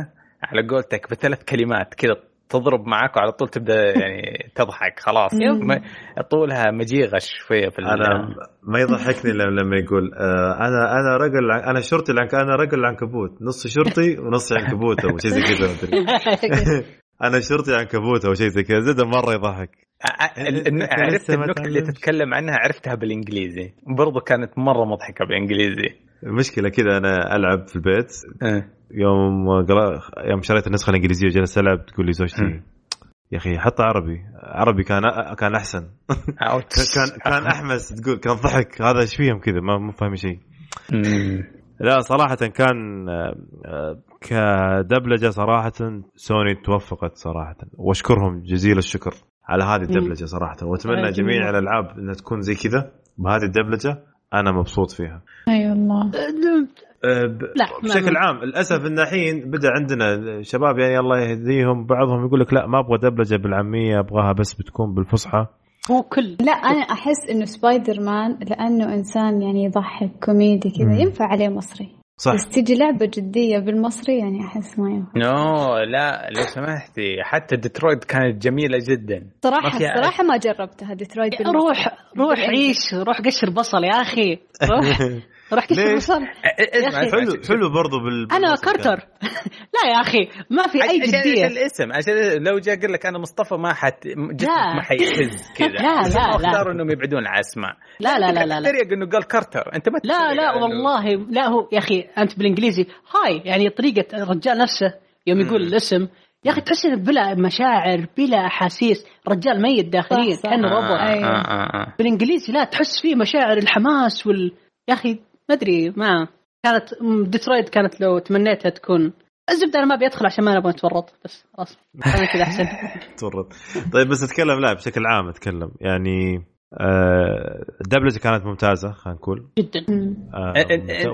على قولتك بثلاث كلمات كذا تضرب معك وعلى طول تبدأ يعني تضحك خلاص. طولها مجيغه شوية في أنا ما يضحكني لما يقول آه أنا أنا رجل أنا شرطي أنا رجل عنكبوت نص شرطي ونص عنكبوت أو شيء زي كذا أنا شرطي عنكبوت أو شيء زي كذا. زد مرة يضحك. عرفت النكتة اللي تتكلم عنها عرفتها بالإنجليزي. برضو كانت مرة مضحكة بالإنجليزي. المشكلة كذا أنا ألعب في البيت. أه. يوم يوم شريت النسخة الإنجليزية وجلست ألعب. تقول لي زوجتي يا أخي حط عربي. عربي كان كان أحسن. كان كان أحمس. تقول كان ضحك. هذا إيش فيهم كذا؟ ما مو فاهم شيء. لا صراحة كان آه، كدبلجة صراحة سوني توفقت صراحة. واشكرهم جزيل الشكر على هذه الدبلجة صراحة. وأتمنى جميع الألعاب إنها تكون زي كذا. بهذه الدبلجة أنا مبسوط فيها. أي أيوة والله. أه، ب... لا بشكل عام للأسف إن الحين بدأ عندنا شباب يعني الله يهديهم بعضهم يقول لك لا ما أبغى دبلجة بالعامية أبغاها بس بتكون بالفصحى. هو كل لا أنا أحس إنه سبايدر مان لأنه إنسان يعني يضحك كوميدي كذا ينفع عليه مصري. صح. بس تجي لعبة جدية بالمصري يعني أحس ما ينفع. no لا لو سمحتي حتى ديترويت كانت جميلة جدا. صراحة الصراحه ما جربتها ديترويت روح روح عيش روح قشر بصل يا أخي. روح. قشر بصل حلو حلو برضه بال أنا كارتر. لا يا أخي ما في أي جديه عشان الاسم عشان لو جاء قال لك أنا مصطفى ما حت ما حيهز كذا. لا لا لا. اختاروا إنهم يبعدون عن أسماء. لا لا لا لا لا. إنه قال كارتر. أنت ما لا لا والله لا هو يا أخي أنت بالإنجليزي hi يعني طريقة الرجال نفسه يوم يقول الاسم يا أخي تحس بلا مشاعر بلا أحاسيس رجال ميت داخليا كأنه روبوت. آه آه آه. بالإنجليزي لا تحس فيه مشاعر الحماس وال يا أخي ما أدري ما كانت ديترويت كانت لو تمنيتها تكون الزبدة أنا ما أبي أدخل عشان ما نبغى نتورط بس خلاص. كذا أحسن. تورط. طيب بس أتكلم لا بشكل عام أتكلم. يعني آه، الدبلجه كانت ممتازة خلينا نقول. جدا. آه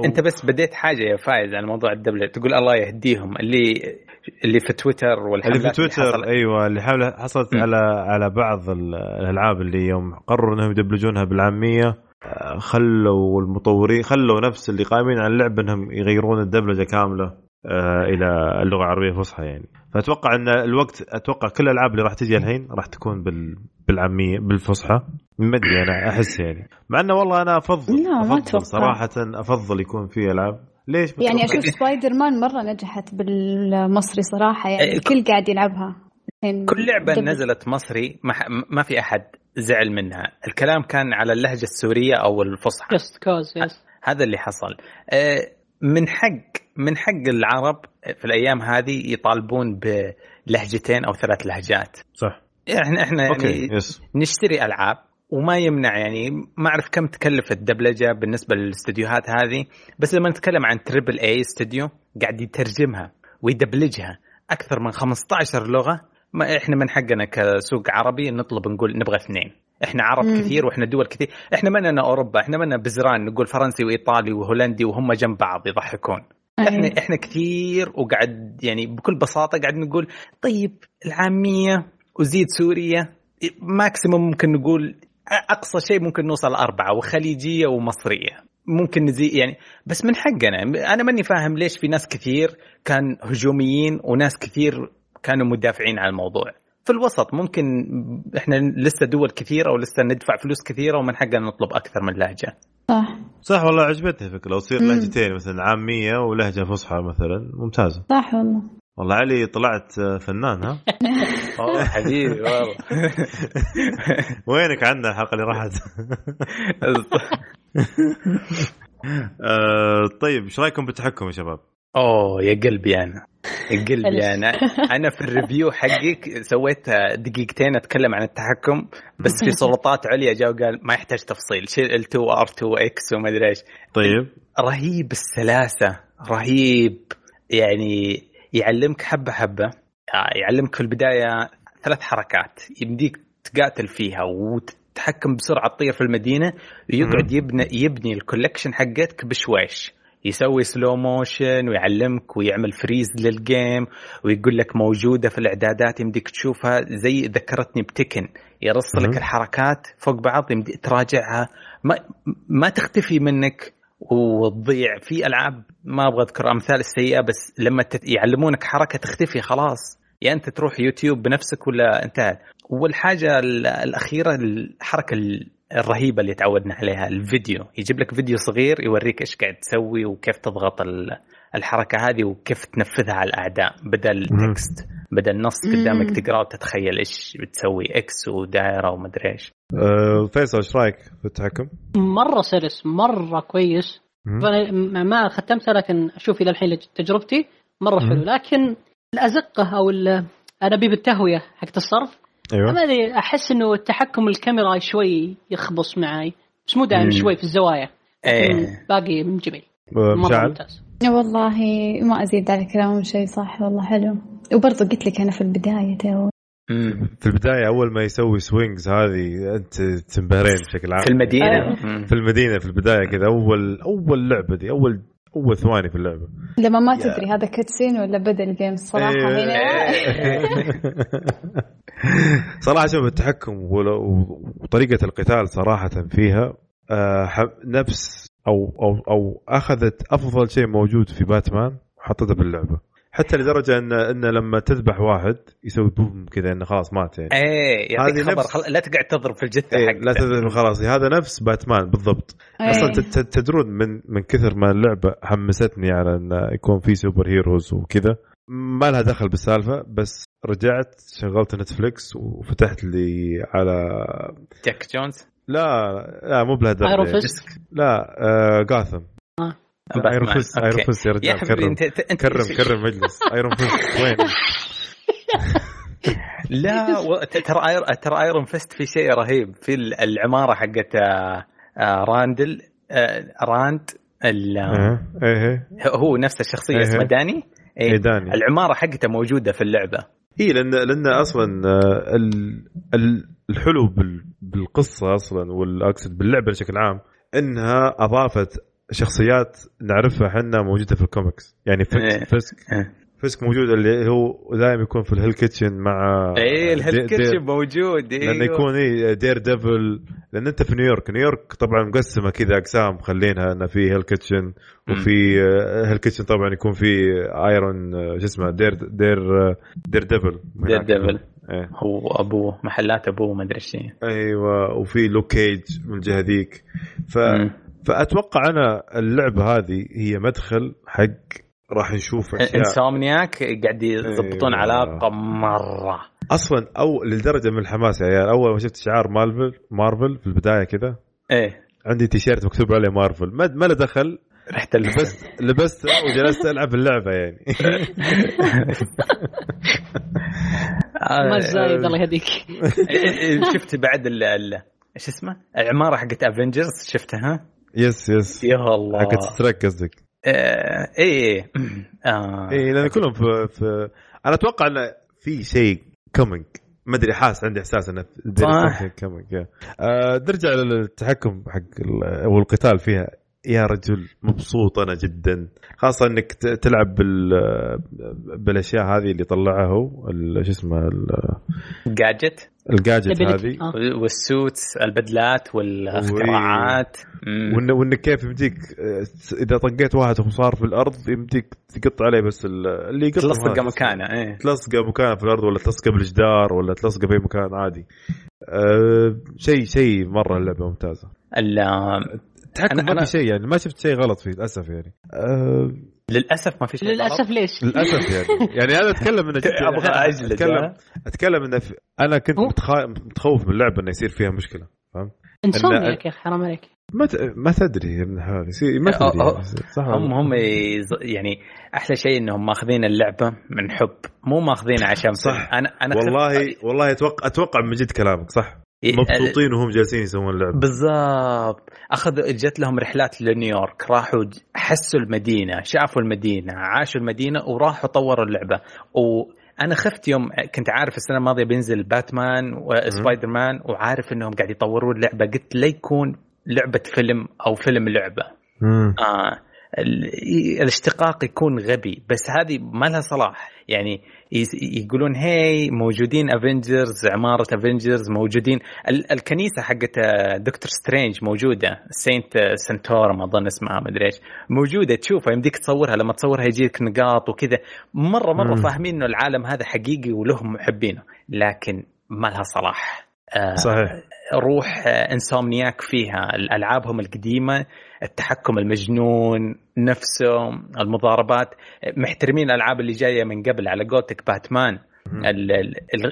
أنت بس بديت حاجة يا فايز على موضوع الدبلجه تقول الله يهديهم اللي اللي في تويتر والحملات اللي في تويتر اللي أيوه اللي حاول حصلت. على على بعض الألعاب اللي يوم قرروا إنهم يدبلجونها بالعامية. خلوا المطورين خلوا نفس اللي قايمين على اللعبه إنهم يغيرون الدبلجة كاملة آه إلى اللغة العربية الفصحى يعني. فأتوقع إن الوقت أتوقع كل الألعاب اللي راح تجي الحين راح تكون بال بالعاميه بالفصحى. ما أدري أنا أحس يعني. مع إنه والله أنا افضل لا، ما أفضل أتوقع. صراحة أفضل يكون في ألعاب. ليش؟ يعني؟ أشوف سبايدر مان مرة نجحت بالمصري صراحة يعني إيه، الكل قاعد يلعبها. كل لعبة دبل- نزلت مصري ما, ح- ما في أحد زعل منها. الكلام كان على اللهجة السورية أو الفصحى. Just Cause yes هذا اللي حصل. آه، من حق من حق العرب في الأيام هذه يطالبون بلهجتين أو ثلاث لهجات. صح. إحنا إحنا يعني okay yes نشتري ألعاب وما يمنع يعني ما أعرف كم تكلف الدبلجة بالنسبة للاستديوهات هذه بس لما نتكلم عن triple A studio قاعد يترجمها ويدبلجها أكثر من 15 لغة ما إحنا من حقنا كسوق عربي نطلب نقول نبغى اثنين. إحنا عرب مم. كثير وإحنا دول كثير. إحنا مننا أوروبا إحنا مننا بزران نقول فرنسي وإيطالي وهولندي وهم جنب بعض يضحكون. إحنا أيوة. إحنا كثير وقاعد يعني بكل بساطة قاعد نقول طيب العامية وزيد سوريا ماكسيموم ممكن نقول أقصى شيء ممكن نوصل أربعة وخليجية ومصرية. ممكن نزيد يعني بس من حقنا. أنا ماني فاهم ليش في ناس كثير كان هجوميين وناس كثير كانوا مدافعين عن الموضوع. في الوسط ممكن إحنا لسه دول كثيرة ولسه ندفع فلوس كثيرة ومن حقنا نطلب أكثر من لهجة. صح. صح والله عجبتني الفكرة. لو تصير. لهجتين مثلا عاميه ولهجة فصحى مثلا ممتازه صح والله. والله علي طلعت آه، فنان ها؟ أوه حبيبي والله وينك عنا الحلقة اللي راحت؟ آه طيب إيش رأيكم بالتحكم يا شباب؟ أوه يا قلبي أنا. يا قلبي. أنا. أنا في ال review حقك سويت دقيقتين أتكلم عن التحكم بس في سلطات عليا جاء وقال ما يحتاج تفصيل. شيل ال 2 R 2 X وما أدري إيش. طيب. رهيب السلاسة. رهيب. يعني يعلمك حبة حبة. آه، يعلمك في البداية ثلاث حركات يمديك تقاتل فيها وتتحكم بسرعة تطير في المدينة ويقعد يبني يبني ال collection حقتك بشويش. يسوي slow motion ويعلمك ويعمل freeze لل game ويقول لك موجودة في الإعدادات يمديك تشوفها زي ذكرتني بتكن. يرص. لك الحركات فوق بعض يمدي تراجعها. ما ما تختفي منك وتضيع. في ألعاب ما أبغى أذكر أمثال السيئة بس لما يعلمونك حركة تختفي خلاص. يا أنت تروح يوتيوب بنفسك ولا انتهى والحاجة ال- الأخيرة الحركة ال- الرهيبة اللي تعودنا عليها الفيديو يجيب لك فيديو صغير يوريك إيش قاعد تسوي وكيف تضغط ال- الحركة هذه وكيف تنفذها على الأعداء بدل. text بدل نص. قدامك تقرأ وتتخيل إيش بتسوي X ودائرة ومدري إيش آه فيصل إيش رأيك في التحكم؟ مرة سلس مرة كويس. فأنا ما ختمتها لكن أشوف إلى الحين تجربتي مرة. حلو لكن الأزقة أو ال- انابيب التهويه حقت الصرف أيوه. ما ادري أحس إنه التحكم الكاميرا شوي يخبص معي بس مو دائما مم. شوي في الزوايا إيه. باقي من جميل. مره ممتاز. والله ما أزيد على كلامهم شيء صح والله حلو. وبرضه قلت لك أنا في البداية تو. في البداية أول ما يسوي swings هذه أنت تنبهرين بشكل عام. في المدينة. مم. في المدينة في البداية كذا أول أول لعبة دي أول أول ثواني في اللعبة. لما ما تدري هذا cutscene ولا بدا ال game الصراحه إيه. هنا؟ صراحة شوف التحكم وطريقة القتال صراحة فيها آه، نفس أو أو أو أخذت أفضل شيء موجود في باتمان وحطته باللعبة. حتى لدرجة ان إن لما تذبح واحد يسوي بوم كذا إنه خلاص مات يعني. إيه يعطيك هذه خبر نفس- خل... لا تقعد تضرب في الجثة إيه حقته لا تذبح خلاص هذا نفس باتمان بالضبط. أصلا. تت- تت- تدرون من من كثر ما اللعبة حمستني على إن يكون في سوبر هيروز وكذا. ما لها دخل بالسالفة بس رجعت شغلت نتفليكس وفتحت لي على جاك جونز؟ لا لا مو بهالدرجه ايرون. فيست لا آه جاثم. ايرون فيست. ايرون فيست يا رجال كرم. انت انت أنت- كرم كرم مجلس. ايرون فيست وين؟ لا و... ترى اير... ترى ايرون فيست في شيء رهيب. في ال- العمارة حقت آه، آه، راندل آه، راند ال... إيه إيه هو نفس الشخصية إيه. اسمه داني. إيه داني. العمارة حقته موجودة في اللعبة اي لأن لأن أصلا آه، ال- ال- الحلو بال- بالقصة أصلا والأقصد باللعبة بشكل عام إنها أضافت شخصيات نعرفها إحنا موجودة في الكوميكس يعني إيه. فيسك, فيسك إيه. فيسك موجود اللي هو دائما يكون في الهيل كيتشن مع إيه الهيل كيتشن موجود لأنه أيوه يكون إيه دير ديفل. لأن أنت في نيويورك نيويورك طبعا مقسمة كذا أقسام مخلينها إنه في هيل كيتشن وفي آه، هيل كيتشن طبعا يكون في آيرون آه، شو اسمه دير دير آه، دير ديفل. دير ديفل. إيه. هو أبوه محلات أبوه ما أدري إيش. أيوه وفي لوك كيج من الجهه ذيك. ف مم. فأتوقع أنا اللعبة هذه هي مدخل حق راح نشوف أشياء. إنسومنياك قاعد يضبطون أيوة. علاقة مرة. أصلا أو لدرجة من الحماس يا عيال أول ما شفت شعار مارفل مارفل في البداية كذا إيه. عندي تيشيرت مكتوب عليه مارفل. ما ما له دخل رحت بس لبست وجلست ألعب اللعبة يعني. ما زايد الله يهديك. شفت بعد ال ال- إيش اسمه؟ العمارة حقت افنجرز شفتها؟ yes yes يا الله. حقت سترايك قصدك. آه، إيه آه. اي لأن كلهم في, في أنا أتوقع انه في شيء coming ما أدري حاس عندي إحساس انه صح. coming آه نرجع للتحكم حق ال- أو القتال فيها. يا رجل مبسوط أنا جدا. خاصة إنك تلعب بال بالأشياء هذه اللي طلعها هو ال- شو اسمه ال- جاجت الجاجت ability. هذه. آه. وال suits البدلات والأختراعات. وإن وانك كيف يمديك إذا طقيت واحد وصار في الأرض يمديك تقط عليه بس ال- اللي يقط تلصق مكانه إيه. تلصقه مكانه في الأرض ولا تلصقه بالجدار ولا تلصقه في مكان عادي. أه شيء شيء مرة اللعبة ممتازة. التحكم ما في شيء يعني ما شفت شيء غلط فيه للأسف يعني أه للأسف ما في شيء للأسف. ليش؟ للأسف يعني يعني أنا أتكلم انه جد أبغى أجلد اتكلم؟ أتكلم انه في أنا كنت متخا... متخوف من اللعبه إنه يصير فيها مشكلة فهمت؟ انسومنياك يا أخي حرام عليك ما ت... ما تدري يا ابن الحلال يصير ما تدري أه، أه. يعني. صح هم؟ هم يز- يعني أحلى شيء إنهم ماخذين اللعبة من حب مو ماخذينها عشان صح. أنا أنا والله والله أتوقع أتوقع من جد كلامك صح مبسوطين وهم جالسين يسوون اللعبه بالضبط. أخذ جت لهم رحلات لنيويورك راحوا حسوا المدينة شافوا المدينة عاشوا المدينة وراحوا طوروا اللعبة. وأنا خفت يوم كنت عارف السنة الماضية بينزل باتمان وسبايدر مان وعارف إنهم قاعد يطورون اللعبة. قلت لا يكون لعبة فيلم أو فيلم لعبة. مم. آه ال- الاشتقاق يكون غبي بس هذه ما لها صلاح. يعني يقولون هي موجودين افنجرز عمارة افنجرز موجودين. ال- الكنيسة حقت آه، دكتور سترينج موجودة. سينت آه، سانكتوم أظن اسمها ما أدري إيش. موجودة تشوفها يمديك تصورها. لما تصورها يجيك نقاط وكذا. مرة مرة مم. فاهمين إنه العالم هذا حقيقي ولهم محبينه. لكن ما لها صلاح. آه، صحيح. روح آه، انسومنياك فيها. الالعابهم القديمة التحكم المجنون نفسه المضاربات. محترمين الألعاب اللي جاية من قبل على قولتك باتمان.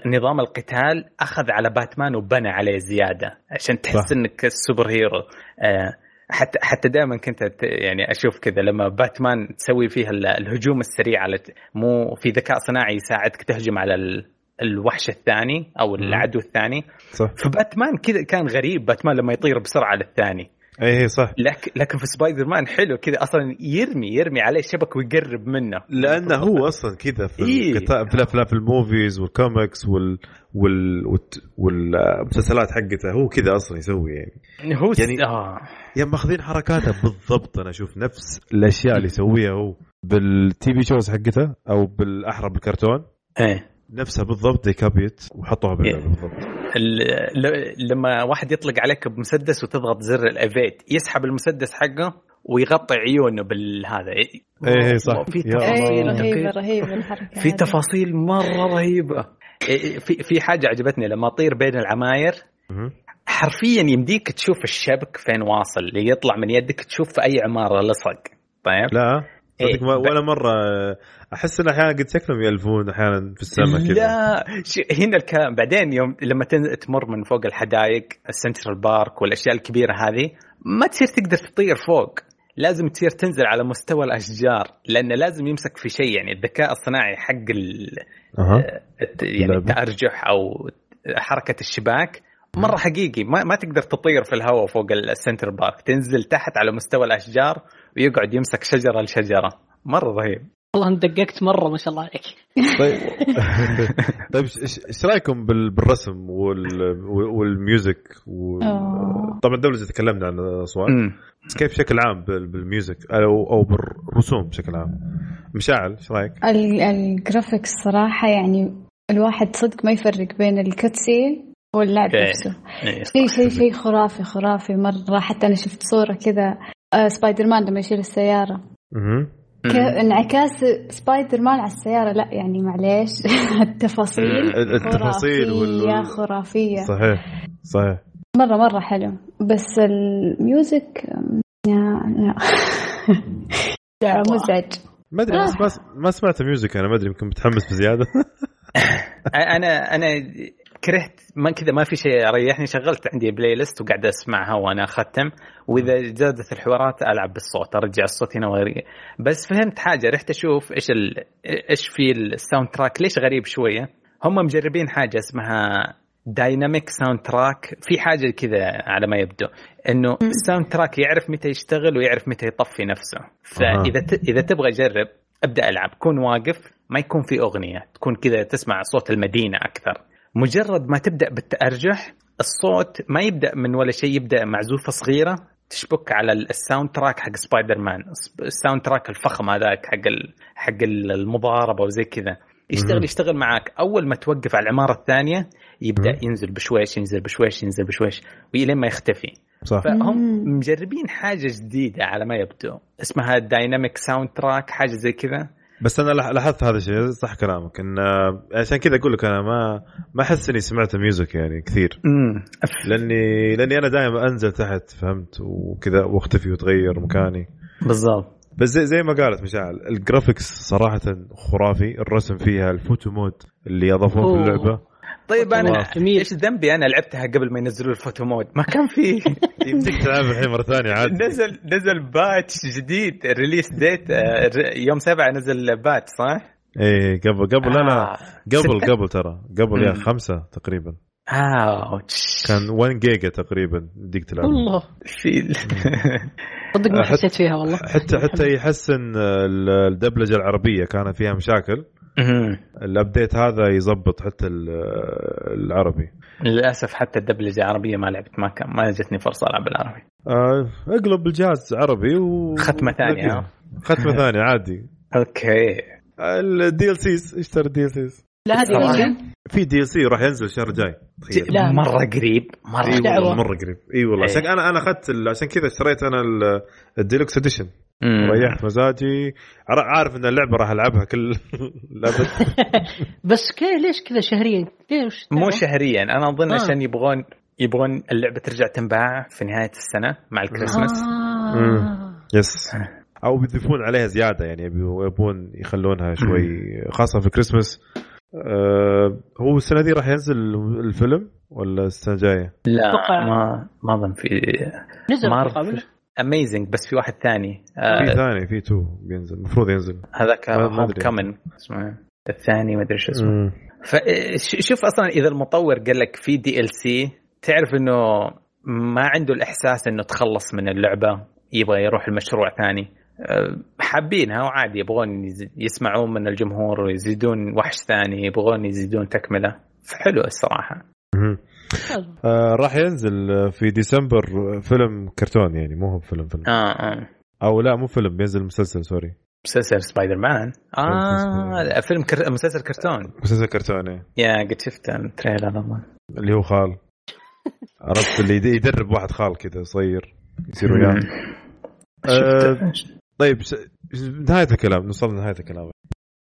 نظام القتال أخذ على باتمان وبنى عليه زيادة عشان تحس صح. إنك السوبر هيرو. آه، حتى حتى دائما كنت يعني أشوف كذا لما باتمان تسوي فيها ال- الهجوم السريع على مو في ذكاء صناعي يساعدك تهجم على ال- الوحش الثاني أو العدو الثاني. صح. فباتمان كذا كان غريب باتمان لما يطير بسرعة للثاني. اي هي صح. لكن لكن في سبايدر مان حلو كذا أصلا يرمي يرمي عليه الشبك ويقرب منه. لأنه هو أصلا كذا في إيه. في الأفلام في ال movies وال comics وال وال والمسلسلات حقته هو كذا أصلا يسوي يعني. هو يعني- آه. يعني ماخذين حركاته بالضبط أنا أشوف نفس الأشياء اللي يسويها هو. بال TV shows حقته أو بالأحرى بالكرتون؟ إيه. نفسها بالضبط زي كابيت وحطوها باللعبة إيه. بالضبط لما واحد يطلق عليك بمسدس وتضغط زر ال evade يسحب المسدس حقه ويغطي عيونه بالهذا إيه، إيه، صح. في. تفاصيل رهيبة رهيبة الحركة في. تفاصيل مرة رهيبة إيه، في في حاجة عجبتني لما أطير بين العماير. حرفيا يمديك تشوف الشبك فين واصل اللي يطلع من يدك تشوف في أي عمارة لصق طيب لا إيه. صدق ما- ولا مرة أحس إن أحيانا قد شكلهم يلفون أحيانا في السماء كذا. لا هنا الكلام بعدين يوم لما تمر من فوق الحدائق السنترال بارك والأشياء الكبيرة هذه ما تصير تقدر تطير فوق. لازم تصير تنزل على مستوى الأشجار لأنه لازم يمسك في شيء يعني الذكاء الصناعي حق ال... الت- يعني. التأرجح أو حركة الشباك مرة حقيقي. ما, ما تقدر تطير في الهواء فوق السنتر بارك. تنزل تحت على مستوى الأشجار ويقعد يمسك شجرة لشجرة. مرة رهيب. والله انت دققت مرة ما شاء الله عليك. طيب. طيب إيش رأيكم بال- بالرسم وال- وال music وال... أوه. طبعا دولة تكلمنا عن الأصوات. بس كيف بشكل عام بال- بال music؟ أو أو بالرسوم بشكل عام. مشاعل إيش رأيك؟ ال graphics صراحة يعني الواحد صدق ما يفرق بين ال cutscene واللعب. نفسه. إيه، شيء شيء شيء خرافي خرافي مرة. حتى أنا شفت صورة كذا آه سبايدر مان لما يشيل السيارة. انعكاس سبايدر مان على السيارة؟ لا يعني معليش. التفاصيل. التفاصيل خرافية وال- خرافية صحيح صحيح. مرة مرة حلو. بس ال music يا يا لا، مزعج. ما أدري بس ما, ما سمعت music أنا ما أدري يمكن متحمس بزيادة. أنا أنا كرهت ما كذا ما في شيء ريحني شغلت عندي playlist وقاعد أسمعها وأنا أختم. وإذا زادت الحوارات ألعب بالصوت أرجع الصوت هنا وغير بس فهمت حاجة رحت أشوف إيش ال... إيش في ال soundtrack ليش غريب شوية. هم مجربين حاجة اسمها dynamic soundtrack. في حاجة كذا على ما يبدو إنه ال soundtrack يعرف متى يشتغل ويعرف متى يطفي نفسه. فإذا ت... إذا تبغى جرب أبدأ ألعب. كون واقف ما يكون في أغنية تكون كذا تسمع صوت المدينة أكثر. مجرد ما تبدأ بالتأرجح الصوت ما يبدأ من ولا شيء يبدأ معزوفه صغيرة تشبك على ال- ال soundtrack حق سبايدر مان الس- ال soundtrack الفخم هذاك حق ال... حق ال- المضاربة وزي كذا. يشتغل. يشتغل معاك. أول ما توقف على العمارة الثانية يبدأ. ينزل بشويش ينزل بشويش ينزل بشويش والين ما يختفي. صح. فهم مم. مجربين حاجة جديدة على ما يبدو. اسمها dynamic soundtrack حاجة زي كذا. بس أنا لاح- لاحظت هذا الشيء صح كلامك إن آه، عشان كذا أقول لك أنا ما ما أحس إني سمعت music يعني كثير. لأني لأني أنا دائما أنزل تحت فهمت؟ وكذا وأختفي وتغير مكاني. بالضبط. بس زي, زي ما قالت مشاعل ال graphics صراحة خرافي الرسم فيها ال photo mode اللي أضافوه في. اللعبة. طيب أنا. إيش ذنبي أنا لعبتها قبل ما ينزلوا ال photo mode ما كان في يمديك تلعبها الحين مرة ثانية عادي نزل نزل patch جديد ال release date آه، يوم سبعة نزل patch صح؟ إيه قبل قبل لا لا آه. قبل؟ قبل ترى قبل يا. خمسة تقريبا آوتش كان 1 جيجا تقريبا يديك تلعب والله في صدق ما أحد- حسيت فيها والله حتى حتى يحسن ال- الدبلجة العربية كان فيها مشاكل. الابديت هذا يظبط حتى ال- العربي. للأسف حتى الدبلجه العربيه ما لعبت ما كان ما جتني فرصة ألعب بالعربي. آه، اقلب الجهاز عربي و ختمة ثانية، ها؟ ختمة ثانية عادي. okay. ال DLCs اشتري ال DLCs لا هذه؟ في DLC راح ينزل الشهر الجاي تخيل لا. مرة قريب مرة إي دعوة. مرة قريب إي والله إيه. عشان أنا أنا أخذت عشان كذا اشتريت أنا ال- ال deluxe edition. ريحت مزاجي عارف إن اللعبة راح ألعبها كل الابد بس كيف ليش كذا شهريا؟ ليش؟ مو شهريا أنا أظن آه. عشان يبغون يبغون اللعبة ترجع تنباع في نهاية السنة مع الكريسماس آه. يس أو بيضيفون عليها زيادة يعني يبون يخلونها شوي خاصة في كريسماس آه هو السنة دي راح ينزل الفيلم ولا السنة الجاية؟ لا ما ما أظن في نزل ما قبل اميزنج بس في واحد ثاني. في آه ثاني في تو بينزل. المفروض ينزل. هذاك هوم. كومن اسمه. الثاني ما أدري شو اسمه. فشوف أصلا إذا المطور قال لك في دي ال سي تعرف إنه ما عنده الإحساس إنه تخلص من اللعبة يبغى يروح المشروع ثاني. حابينها وعادي يبغون يز- يسمعون من الجمهور ويزيدون وحش ثاني يبغون يزيدون تكملة. فحلو الصراحة. آه راح ينزل في ديسمبر فيلم كرتون يعني مو هو فيلم فيلم. آه آه. أو لا مو فيلم بينزل مسلسل sorry. مسلسل سبايدر مان آه فيلم كر... مسلسل كرتون. مسلسل كرتون إيه. يا قد شفت التريلر اظن اللي هو خال. عرفت اللي يد- يدرب واحد خال كذا صغير يصير وياه. آه، شفت طيب س... نهاية الكلام نوصل لنهاية الكلام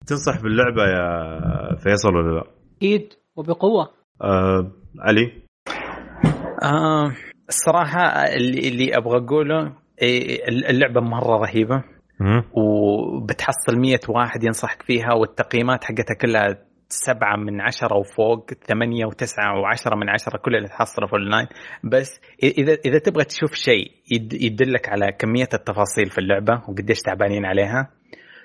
تنصح باللعبة يا فيصل ولا لا؟ أكيد وبقوة آه علي آه الصراحة اللي, اللي أبغى أقوله إيه، اللعبة مرة رهيبة مم. وبتحصل مية واحد ينصحك فيها والتقييمات حقتها كلها سبعة من عشرة وفوق ثمانية وتسعة وعشرة من عشرة كل اللي تحصله في اونلاين بس إذا إذا تبغى تشوف شيء يد- يدلك على كمية التفاصيل في اللعبة وقديش تعبانين عليها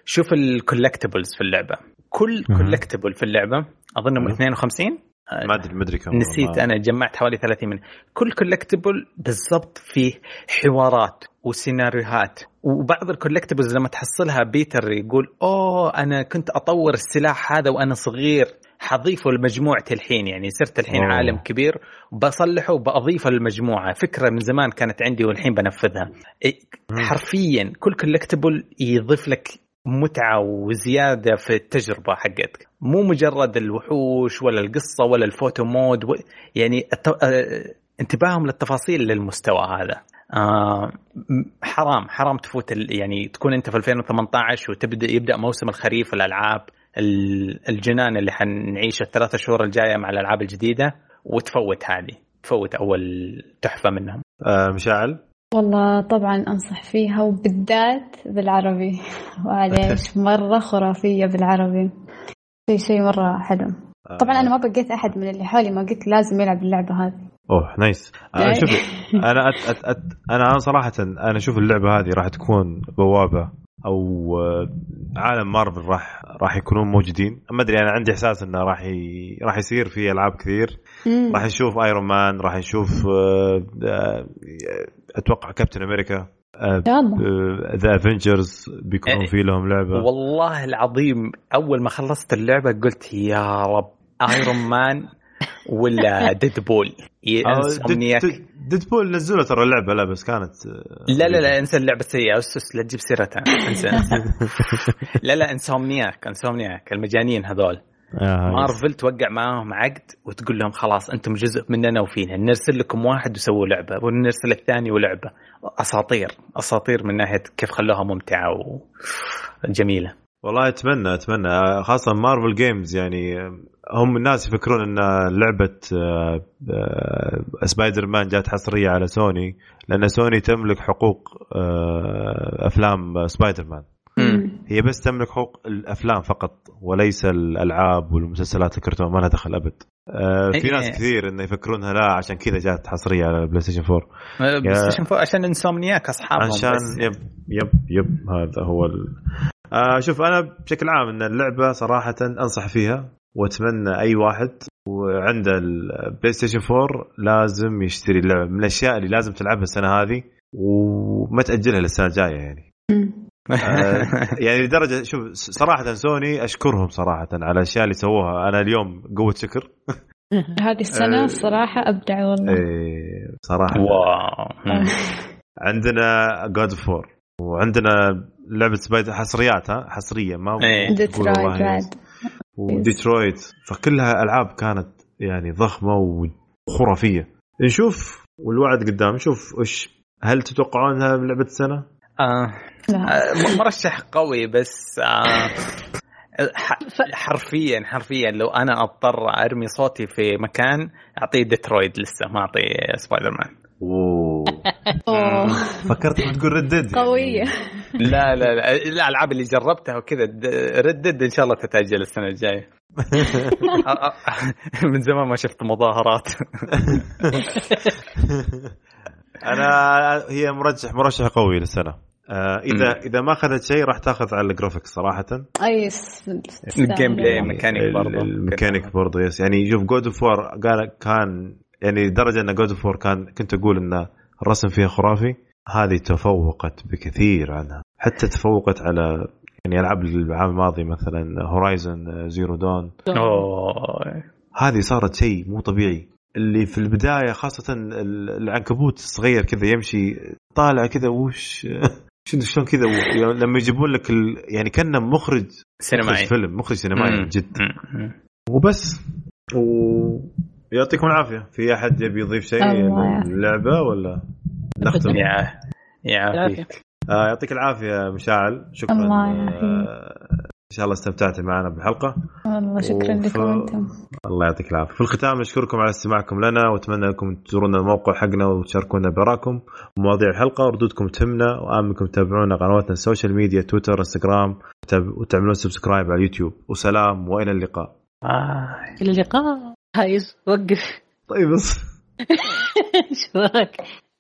شوف ال collectibles في اللعبة. كل. collectible في اللعبة أظنهم مهم. 52 ما أدري ما أدري كم نسيت أنا جمعت حوالي 30 من كل collectible بالضبط فيه حوارات. وسيناريوهات. وبعض ال collectibles لما تحصلها بيتر يقول أوه أنا كنت أطور السلاح هذا وأنا صغير. حضيفه لمجموعتي الحين يعني صرت الحين أوه. عالم كبير. بصلحه وبضيفه للمجموعة. فكرة من زمان كانت عندي والحين بنفذها. إيه،. حرفيا كل collectible يضيف لك متعة وزيادة في التجربة حقتك. مو مجرد الوحوش ولا القصة ولا ال photo mode و... يعني الت... آه، انتباههم للتفاصيل للمستوى هذا. آه حرام حرام تفوت ال... يعني تكون انت في 2018 وتبدأ يبدأ موسم الخريف الالعاب الجنان اللي حنعيشه الثلاثة شهور الجاية مع الألعاب الجديدة وتفوت هذه تفوت أول تحفة منهم. آه مشاعل؟ والله طبعا أنصح فيها وبالذات بالعربي. معليش مرة خرافية بالعربي. في شيء مرة حلو. طبعا أنا ما بقيت أحد من اللي حولي ما قلت لازم يلعب اللعبة هذه. أوه nice. أنا إيه. شوف أنا أت أت أت أنا صراحة أنا أشوف اللعبة هذه راح تكون بوابة أو آه، عالم مارفل راح راح يكونون موجودين. ما أدري أنا عندي إحساس إنه راح ي... راح يصير في ألعاب كثير. راح نشوف Iron Man راح نشوف آه، آه، أتوقع Captain America The Avengers بيكونون في لهم لعبة. والله العظيم أول ما خلصت اللعبة قلت يا رب Iron Man ولا Deadpool Insomniac Deadpool نزلوا ترى اللعبة لا بس كانت آه، لا لا لا أنسى اللعبة السيئة. اسس لا تجيب سيرتها. أنسى أنسى. لا لا Insomniac Insomniac المجانين هذول. آه، مارفل توقع معاهم عقد وتقول لهم خلاص أنتم جزء مننا وفينا. نرسل لكم واحد وسووا لعبة ونرسل الثاني ولعبة. أساطير أساطير من ناحية كيف خلوها ممتعة وجميله والله أتمنى أتمنى خاصة Marvel Games يعني هم الناس يفكرون إن لعبة آه، آه، سبايدر مان جات حصرية على سوني لأن سوني تملك حقوق آه، أفلام سبايدر مان. هي بس تملك حقوق الأفلام فقط وليس الألعاب والمسلسلات الكرتون ما لها دخل أبد آه، في إيه. ناس كثير انه يفكرونها لا عشان كذا جات حصرية على ال PlayStation 4 PlayStation 4 عشان Insomniac أصحابهم عشان بس. yep yep yep هذا هو ال... آه شوف أنا بشكل عام إن اللعبة صراحة أنصح فيها وأتمنى أي واحد وعنده ال PlayStation 4 لازم يشتري اللعبة من الأشياء اللي لازم تلعبها السنة هذه وما تأجلها للسنة الجاية يعني. آه، يعني لدرجة شوف صراحة سوني أشكرهم صراحة على الأشياء اللي سووها أنا اليوم قوة شكر هذه السنة آه. الصراحة أبدع والله إيه، صراحة wow مم. عندنا God of War وعندنا لعبة Spider حصريات ها؟ حصرية ما إيه. ديترويت بعد وديترويت فكلها ألعاب كانت يعني ضخمة وخرافية. نشوف والوعد قدام نشوف وش هل تتوقعونها لعبة السنة؟ آه. لا. آه، مرشح قوي بس آه، ح- حرفيا حرفيا لو أنا أضطر أرمي صوتي في مكان أعطيه ديترويد لسه ما أعطيه سبايدر مان. اوه أوه. فكرت بتقول Red Dead قوية. لا لا لا. الألعاب اللي جربتها وكذا Red Dead إن شاء الله تتأجل السنة الجاية. من زمان ما شفت مظاهرات. أنا هي مرشح مرشح قوي للسنة. آه إذا إذا ما أخذت شيء راح تأخذ على ال graphics صراحة. أي س- ال gameplay يعني ميكانيك برضو. ال- الميكانيك برضه yes يعني شوف God of War قال كان يعني لدرجه إن God of War كان كنت أقول ان الرسم فيها خرافي. هذه تفوقت بكثير عنها. حتى تفوقت على يعني ألعاب العام الماضي مثلا Horizon Zero Dawn هذه صارت شيء مو طبيعي. اللي في البداية خاصة ال- العنكبوت الصغير كذا يمشي طالع كذا وش؟ شنو شلون كذا؟ و- لما يجيبون لك ال... يعني كأنه مخرج سينمائي. مخرج فيلم مخرج سينمائي. جد. وبس. ويعطيكم العافية. في أحد يبي يضيف شيء. للعبة ولا نختم؟ يا يعافيك. آه يعطيك العافية مشاعل. شكرا. الله آه يعافيك. إن شاء الله استمتعتوا معنا بالحلقة والله شكرا وف- لكم أنتم. الله يعطيك العافية. في الختام نشكركم على استماعكم لنا وأتمنى أنكم تزورونا الموقع حقنا وتشاركونا براكم ومواضيع الحلقة. وردودكم تهمنا وآمنكم تتابعونا قنواتنا ال social media Twitter Instagram وتعملون subscribe على اليوتيوب. وسلام وإلى اللقاء. آه. إلى اللقاء. هايز وقف. طيب بس. إيش بك